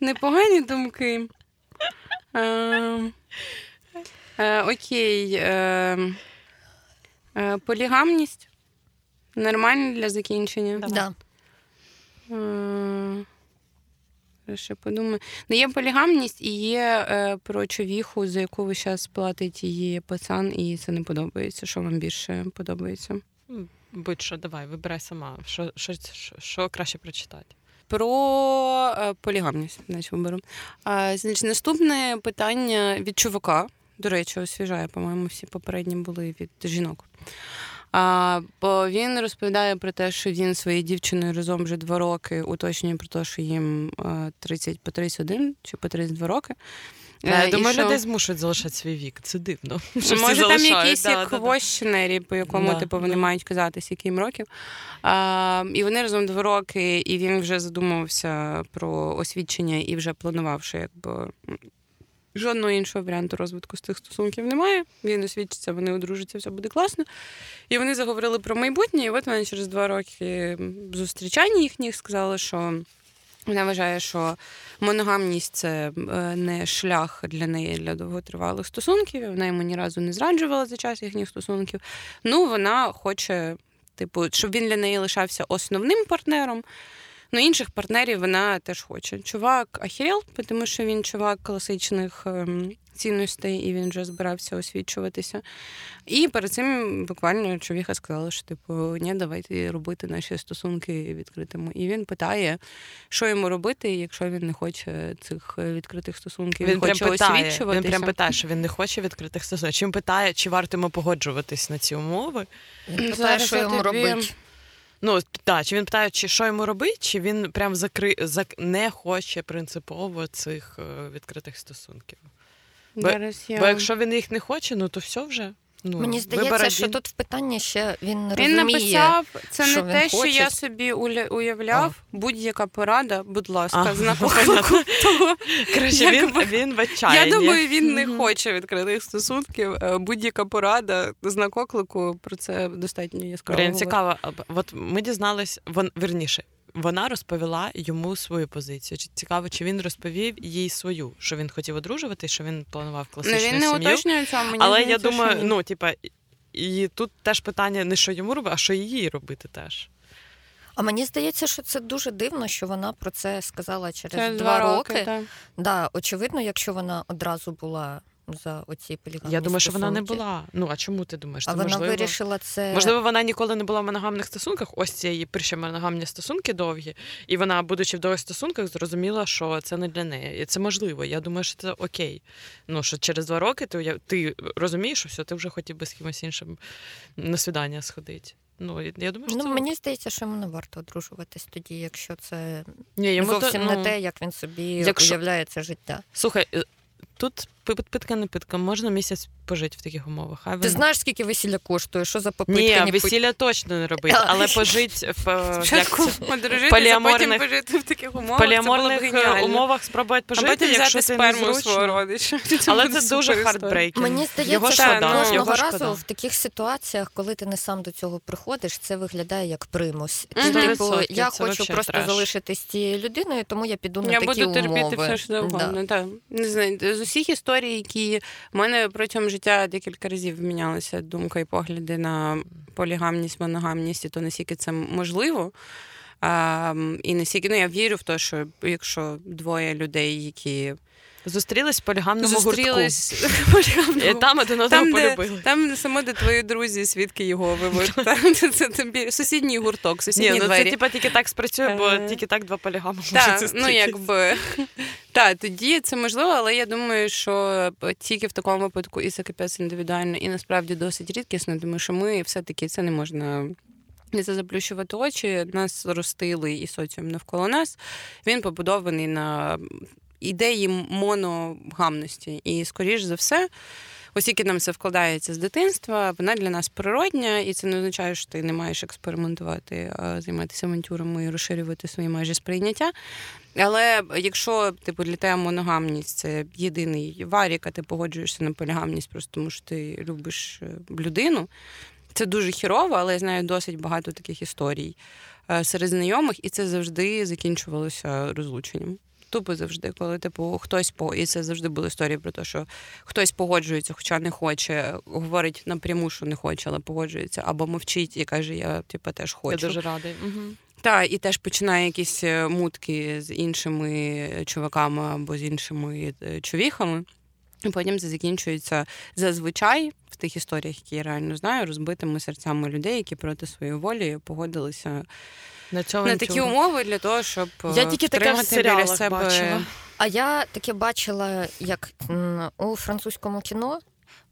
Speaker 1: Непогані думки. Е, е, окей. Е, е, полігамність. Нормально для закінчення.
Speaker 3: Давай.
Speaker 2: Да.
Speaker 1: Е, ще подумаю. Ну, є полігамність і є е, про човіху, за яку ви зараз платить її пацан, і це не подобається. Що вам більше подобається?
Speaker 3: Будь-що, давай, вибирай сама. Що, що, що, що краще прочитати?
Speaker 1: Про е, полігамність, значить, виберу. А, значить, наступне питання від чувака. До речі, освіжає, по-моєму, всі попередні були від жінок. А, бо він розповідає про те, що він своєю дівчиною разом вже два роки уточнює про те, що їм е, 30 по 31 чи по 32 роки. Е,
Speaker 3: Я думаю,
Speaker 1: що-
Speaker 3: людей змушують залишати свій вік. Це дивно. що
Speaker 1: Може, там якийсь
Speaker 3: Да,
Speaker 1: як
Speaker 3: да,
Speaker 1: по якому
Speaker 3: Да,
Speaker 1: типу, вони мають казати, скільки їм років. А, і вони разом два роки, і він вже задумувався про освідчення і вже планував, що якби жодного іншого варіанту розвитку з цих стосунків немає. Він освідчиться, вони одружаться, все буде класно. І вони заговорили про майбутнє, і от вона через два роки зустрічання їхніх сказала, що. Вона вважає, що моногамність це е, не шлях для неї для довготривалих стосунків. Вона йому ні разу не зраджувала за час їхніх стосунків. Ну, вона хоче, типу, щоб він для неї лишався основним партнером. Ну, інших партнерів вона теж хоче. Чувак ахірел, тому що він чувак класичних ем, цінностей, і він вже збирався освічуватися. І перед цим буквально човіха сказала, що типу, ні, давайте робити наші стосунки відкритими. І він питає, що йому робити, якщо він не хоче цих е, відкритих стосунків,
Speaker 3: Він прям
Speaker 1: хоче
Speaker 3: питає, він прям питає, що він не хоче відкритих стосунків. Чим питає, чи варто йому погоджуватись на ці умови?
Speaker 2: Він питає, що йому
Speaker 1: тобі-
Speaker 2: робити.
Speaker 3: Ну та чи він питає, чи що йому робить, чи він прям закри... зак... не хоче принципово цих е, відкритих стосунків. Бо-
Speaker 1: я...
Speaker 3: Бо якщо він їх не хоче, ну то все вже. Ну,
Speaker 2: Мені здається,
Speaker 3: вибір
Speaker 2: що тут в питанні ще він не
Speaker 1: Він написав, це
Speaker 2: що
Speaker 1: не те, що я собі уля- уявляв. Будь-яка порада, будь ласка, того.
Speaker 3: Коротше, він, він в.
Speaker 1: Я думаю, він не хоче відкритих стосунків. Е, Будь-яка порада, знак оклику про це достатньо яскраво.
Speaker 3: Блін, цікаво. От ми дізнались, вон, верніше, вона розповіла йому свою позицію. Чи цікаво, чи він розповів їй свою, що він хотів одружувати, що він планував
Speaker 1: Ну, він не
Speaker 3: сім'ю.
Speaker 1: уточнює цього, мені
Speaker 3: Але я
Speaker 1: що
Speaker 3: думаю,
Speaker 1: ні.
Speaker 3: ну, типа, і тут теж питання не що йому робити, а що їй робити теж.
Speaker 2: А мені здається, що це дуже дивно, що вона про це сказала через
Speaker 1: це
Speaker 2: два роки.
Speaker 1: так.
Speaker 2: Да, очевидно, якщо вона одразу була за оці полігамні
Speaker 3: Я думаю, що вона не була. Ну, а чому ти думаєш?
Speaker 2: А
Speaker 3: Це
Speaker 2: вона
Speaker 3: можливо...
Speaker 2: вирішила це.
Speaker 3: Можливо, вона ніколи не була в моногамних стосунках. Ось ці її перші моногамні стосунки довгі, і вона, будучи в довгих стосунках, зрозуміла, що це не для неї. І це можливо. Я думаю, що це окей. Ну що через два роки ти, ти розумієш, що все, ти вже хотів би з кимось іншим на свідання сходити. Ну, я думаю, що
Speaker 2: Ну,
Speaker 3: це
Speaker 2: мені здається, що йому не варто одружуватись тоді, якщо це
Speaker 3: Ні, йому то-
Speaker 2: зовсім
Speaker 3: ну,
Speaker 2: не те, як він собі
Speaker 3: якщо-
Speaker 2: уявляє це життя.
Speaker 3: Слухай, е, тут пи- питка не питка, можна місяць пожити в таких умовах. Хай
Speaker 2: Ти знаєш, скільки весілля коштує? Що за попитка?
Speaker 3: Ні,
Speaker 2: не
Speaker 3: весілля точно не робити, але пожити в е, як
Speaker 1: Спочатку
Speaker 3: це?
Speaker 1: одружитися, потім
Speaker 3: поліаморних-
Speaker 1: пожити в таких умовах.
Speaker 3: поліаморних
Speaker 1: це
Speaker 3: е,
Speaker 1: було б
Speaker 3: умовах спробувати
Speaker 1: а
Speaker 3: пожити, якщо
Speaker 1: взяти
Speaker 3: ти
Speaker 1: сперму свого родича.
Speaker 3: Але це дуже heartbreaking.
Speaker 2: Мені
Speaker 3: Його
Speaker 2: здається, що
Speaker 3: шкода,
Speaker 2: кожного
Speaker 3: його
Speaker 2: разу
Speaker 3: шкода.
Speaker 2: в таких ситуаціях, коли ти не сам до цього приходиш, це виглядає як примус. Ти,
Speaker 1: Мгм.
Speaker 2: типу, я
Speaker 3: це
Speaker 2: хочу просто залишитись з цією людиною, тому я піду на
Speaker 1: Я
Speaker 2: такі
Speaker 1: буду терпіти все, що завгодно. Не знаю, з усіх історій, які в мене протягом життя декілька разів мінялася думка і погляди на полігамність, моногамність, і то наскільки це можливо. А, І наскільки ну, я вірю в те, що якщо двоє людей, які
Speaker 3: Зустрілись в полігамному
Speaker 1: зустрілись
Speaker 3: гуртку. І там один одного полюбили.
Speaker 1: Там саме де твої друзі, свідки Єгови. Там це тобі сусідній гурток, сусідні
Speaker 3: Ні, ну
Speaker 1: двері.
Speaker 3: це типа тільки так спрацює, бо
Speaker 1: Е,
Speaker 3: тільки так два полігами можуть
Speaker 1: ну якби так, тоді це можливо, але я думаю, що тільки в такому випадку і це капець індивідуально, і насправді досить рідкісно, тому що ми все-таки це не можна. Не заплющувати очі, нас ростили і соціум навколо нас. Він побудований на ідеї моногамності. І, скоріш за все, оскільки нам це вкладається з дитинства, вона для нас природня, і це не означає, що ти не маєш експериментувати, а займатися авантюрами і розширювати свої межі сприйняття. Але якщо типу для тебе моногамність це єдиний варік, а ти погоджуєшся на полігамність, просто тому що ти любиш е, людину. Це дуже хірово, але я знаю досить багато таких історій е, серед знайомих, і це завжди закінчувалося розлученням. Тупо завжди, коли типу хтось по і це завжди були історії про те, що хтось погоджується, хоча не хоче, говорить напряму, що не хоче, але погоджується, або мовчить і каже, я типу, теж хочу.
Speaker 3: Я дуже радий. Угу.
Speaker 1: Так, і теж починає якісь е, мутки з іншими чуваками або з іншими е, човіхами. І потім це закінчується зазвичай в тих історіях, які я реально знаю, розбитими серцями людей, які проти своєї волі погодилися
Speaker 3: на, цьому
Speaker 1: на такі умови для того, щоб
Speaker 3: я тільки таке в
Speaker 1: серіалах себе.
Speaker 3: бачила.
Speaker 2: А я таке бачила, як у французькому кіно,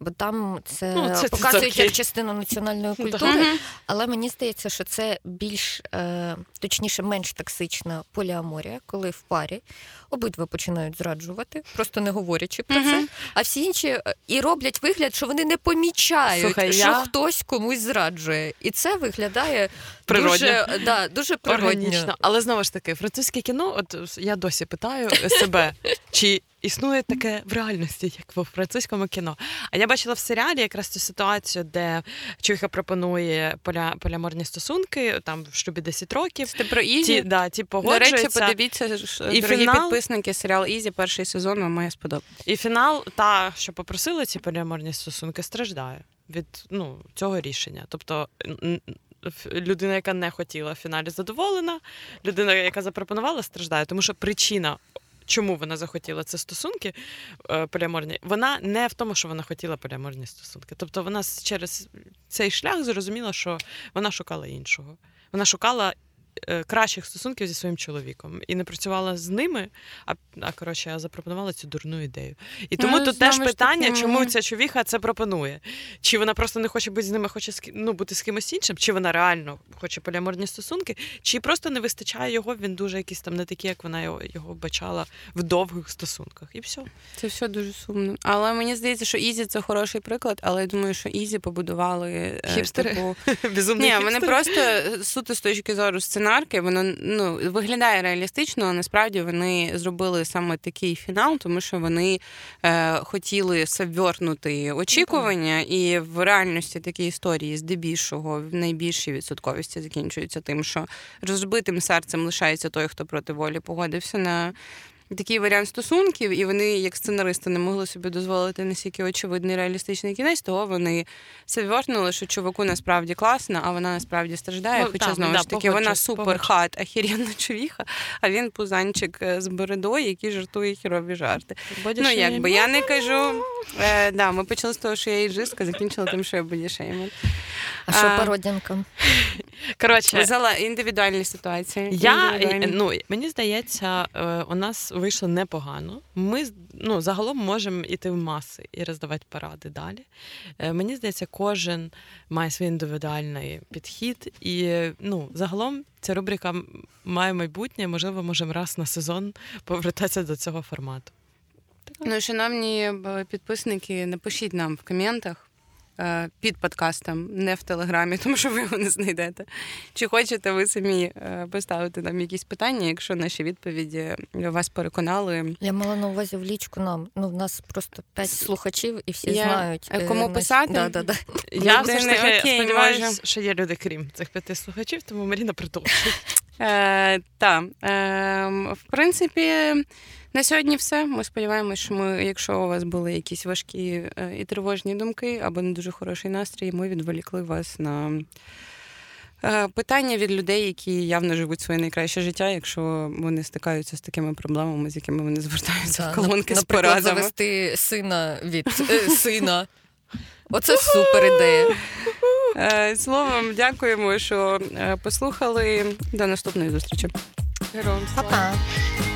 Speaker 2: бо там це,
Speaker 3: Ну, це- це
Speaker 2: показують
Speaker 3: окей.
Speaker 2: як частину національної
Speaker 3: Ну,
Speaker 2: культури, але мені здається, що це більш е, точніше, менш токсична поліаморія, коли в парі обидва починають зраджувати, просто не говорячи про це. А всі інші е, і роблять вигляд, що вони не помічають,
Speaker 3: Слухай,
Speaker 2: що
Speaker 3: я-
Speaker 2: хтось комусь зраджує. І це виглядає
Speaker 3: Природньо.
Speaker 2: дуже, да, дуже природньо.
Speaker 3: Органічно. Але знову ж таки, французьке кіно, от я досі питаю себе, чи існує таке в реальності, як в французькому кіно. А я бачила в серіалі якраз цю ситуацію, де чоловіка пропонує поля, поліаморні стосунки, там в шлюбі 10 років.
Speaker 1: Це про Easy.
Speaker 3: Ті, да, ті
Speaker 1: До речі, подивіться, ж,
Speaker 3: І
Speaker 1: дорогі
Speaker 3: фінал-
Speaker 1: підписники, серіал Easy, перший сезон вам має сподобатися.
Speaker 3: І фінал, та, що попросила ці поліаморні стосунки, страждає від ну, цього рішення. Тобто людина, яка не хотіла в фіналі, задоволена, людина, яка запропонувала, страждає, тому що причина. Чому вона захотіла це стосунки е, поліаморні? Вона не в тому, що вона хотіла поліаморні стосунки. Тобто вона через цей шлях зрозуміла, що вона шукала іншого. Вона шукала кращих стосунків зі своїм чоловіком і не працювала з ними, а, а коротше, я запропонувала цю дурну ідею. І тому
Speaker 1: Ну,
Speaker 3: тут теж питання,
Speaker 1: таки,
Speaker 3: чому ця чувіха це пропонує? Чи вона просто не хоче бути з ними, хоче ну, бути з кимось іншим, чи вона реально хоче поліаморні стосунки, чи просто не вистачає його, він дуже якийсь там не такий, як вона його, його бачила в довгих стосунках. І все.
Speaker 1: Це все дуже сумно. Але мені здається, що Easy це хороший приклад, але я думаю, що Easy побудували е,
Speaker 3: Хіпстери?
Speaker 1: типу,
Speaker 3: Безумний
Speaker 1: Ні,
Speaker 3: хіпстер.
Speaker 1: вони просто е, суто з точки зору сценарки, воно ну виглядає реалістично, а насправді вони зробили саме такий фінал, тому що вони е, хотіли сабвернути очікування, і в реальності такі історії здебільшого в найбільшій відсотковості закінчуються тим, що розбитим серцем лишається той, хто проти волі погодився на. Такий варіант стосунків, і вони, як сценаристи, не могли собі дозволити настільки очевидний реалістичний кінець, того вони савернули, що чуваку насправді класно, а вона насправді страждає.
Speaker 3: Ну,
Speaker 1: Хоча
Speaker 3: так,
Speaker 1: знову
Speaker 3: да,
Speaker 1: ж таки вона супер
Speaker 3: погоджуюсь.
Speaker 1: хат, ахіренна човіха, а він пузанчик е, з бородою, який жартує хірові жарти. Ну якби я не кажу. Е, да, ми почали з того, що я іджистка, закінчила тим, що я бодішеймер.
Speaker 2: А що
Speaker 1: А,
Speaker 2: по родинкам?
Speaker 3: Коротше,
Speaker 1: індивідуальні ситуації.
Speaker 3: Я
Speaker 1: Індивідуальні.
Speaker 3: ну мені здається, е, у нас вийшло непогано. Ми ну загалом можемо йти в маси і роздавати поради далі. Е, Мені здається, кожен має свій індивідуальний підхід, і ну загалом ця рубрика має майбутнє. Можливо, можемо раз на сезон повертатися до цього формату.
Speaker 1: Ну, шановні е, підписники, напишіть нам в коментах під подкастом, не в телеграмі, тому що ви його не знайдете. Чи хочете ви самі е, поставити нам якісь питання, якщо наші відповіді вас переконали?
Speaker 2: Я мала на увазі в лічку нам. Ну, в нас просто п'ять слухачів, і всі
Speaker 1: Я-
Speaker 2: знають.
Speaker 1: Кому
Speaker 2: наші-
Speaker 1: писати?
Speaker 2: Да, да, да.
Speaker 3: Я все ж таки
Speaker 1: окей,
Speaker 3: сподіваюся, що є люди, крім цих п'яти слухачів, тому Маріна продовжує.
Speaker 1: Е, та, е, в принципі, На сьогодні все. Ми сподіваємося, що ми, якщо у вас були якісь важкі е, і тривожні думки або не дуже хороший настрій, ми відволікли вас на е, питання від людей, які явно живуть своє найкраще життя, якщо вони стикаються з такими проблемами, з якими вони звертаються
Speaker 2: Да,
Speaker 1: в колонки з
Speaker 2: Наприклад,
Speaker 1: порадами.
Speaker 2: завести сина від е, сина. Оце супер ідея.
Speaker 1: Е, Словом, дякуємо, що послухали. До наступної зустрічі.
Speaker 3: Героям слава.
Speaker 2: Па-па.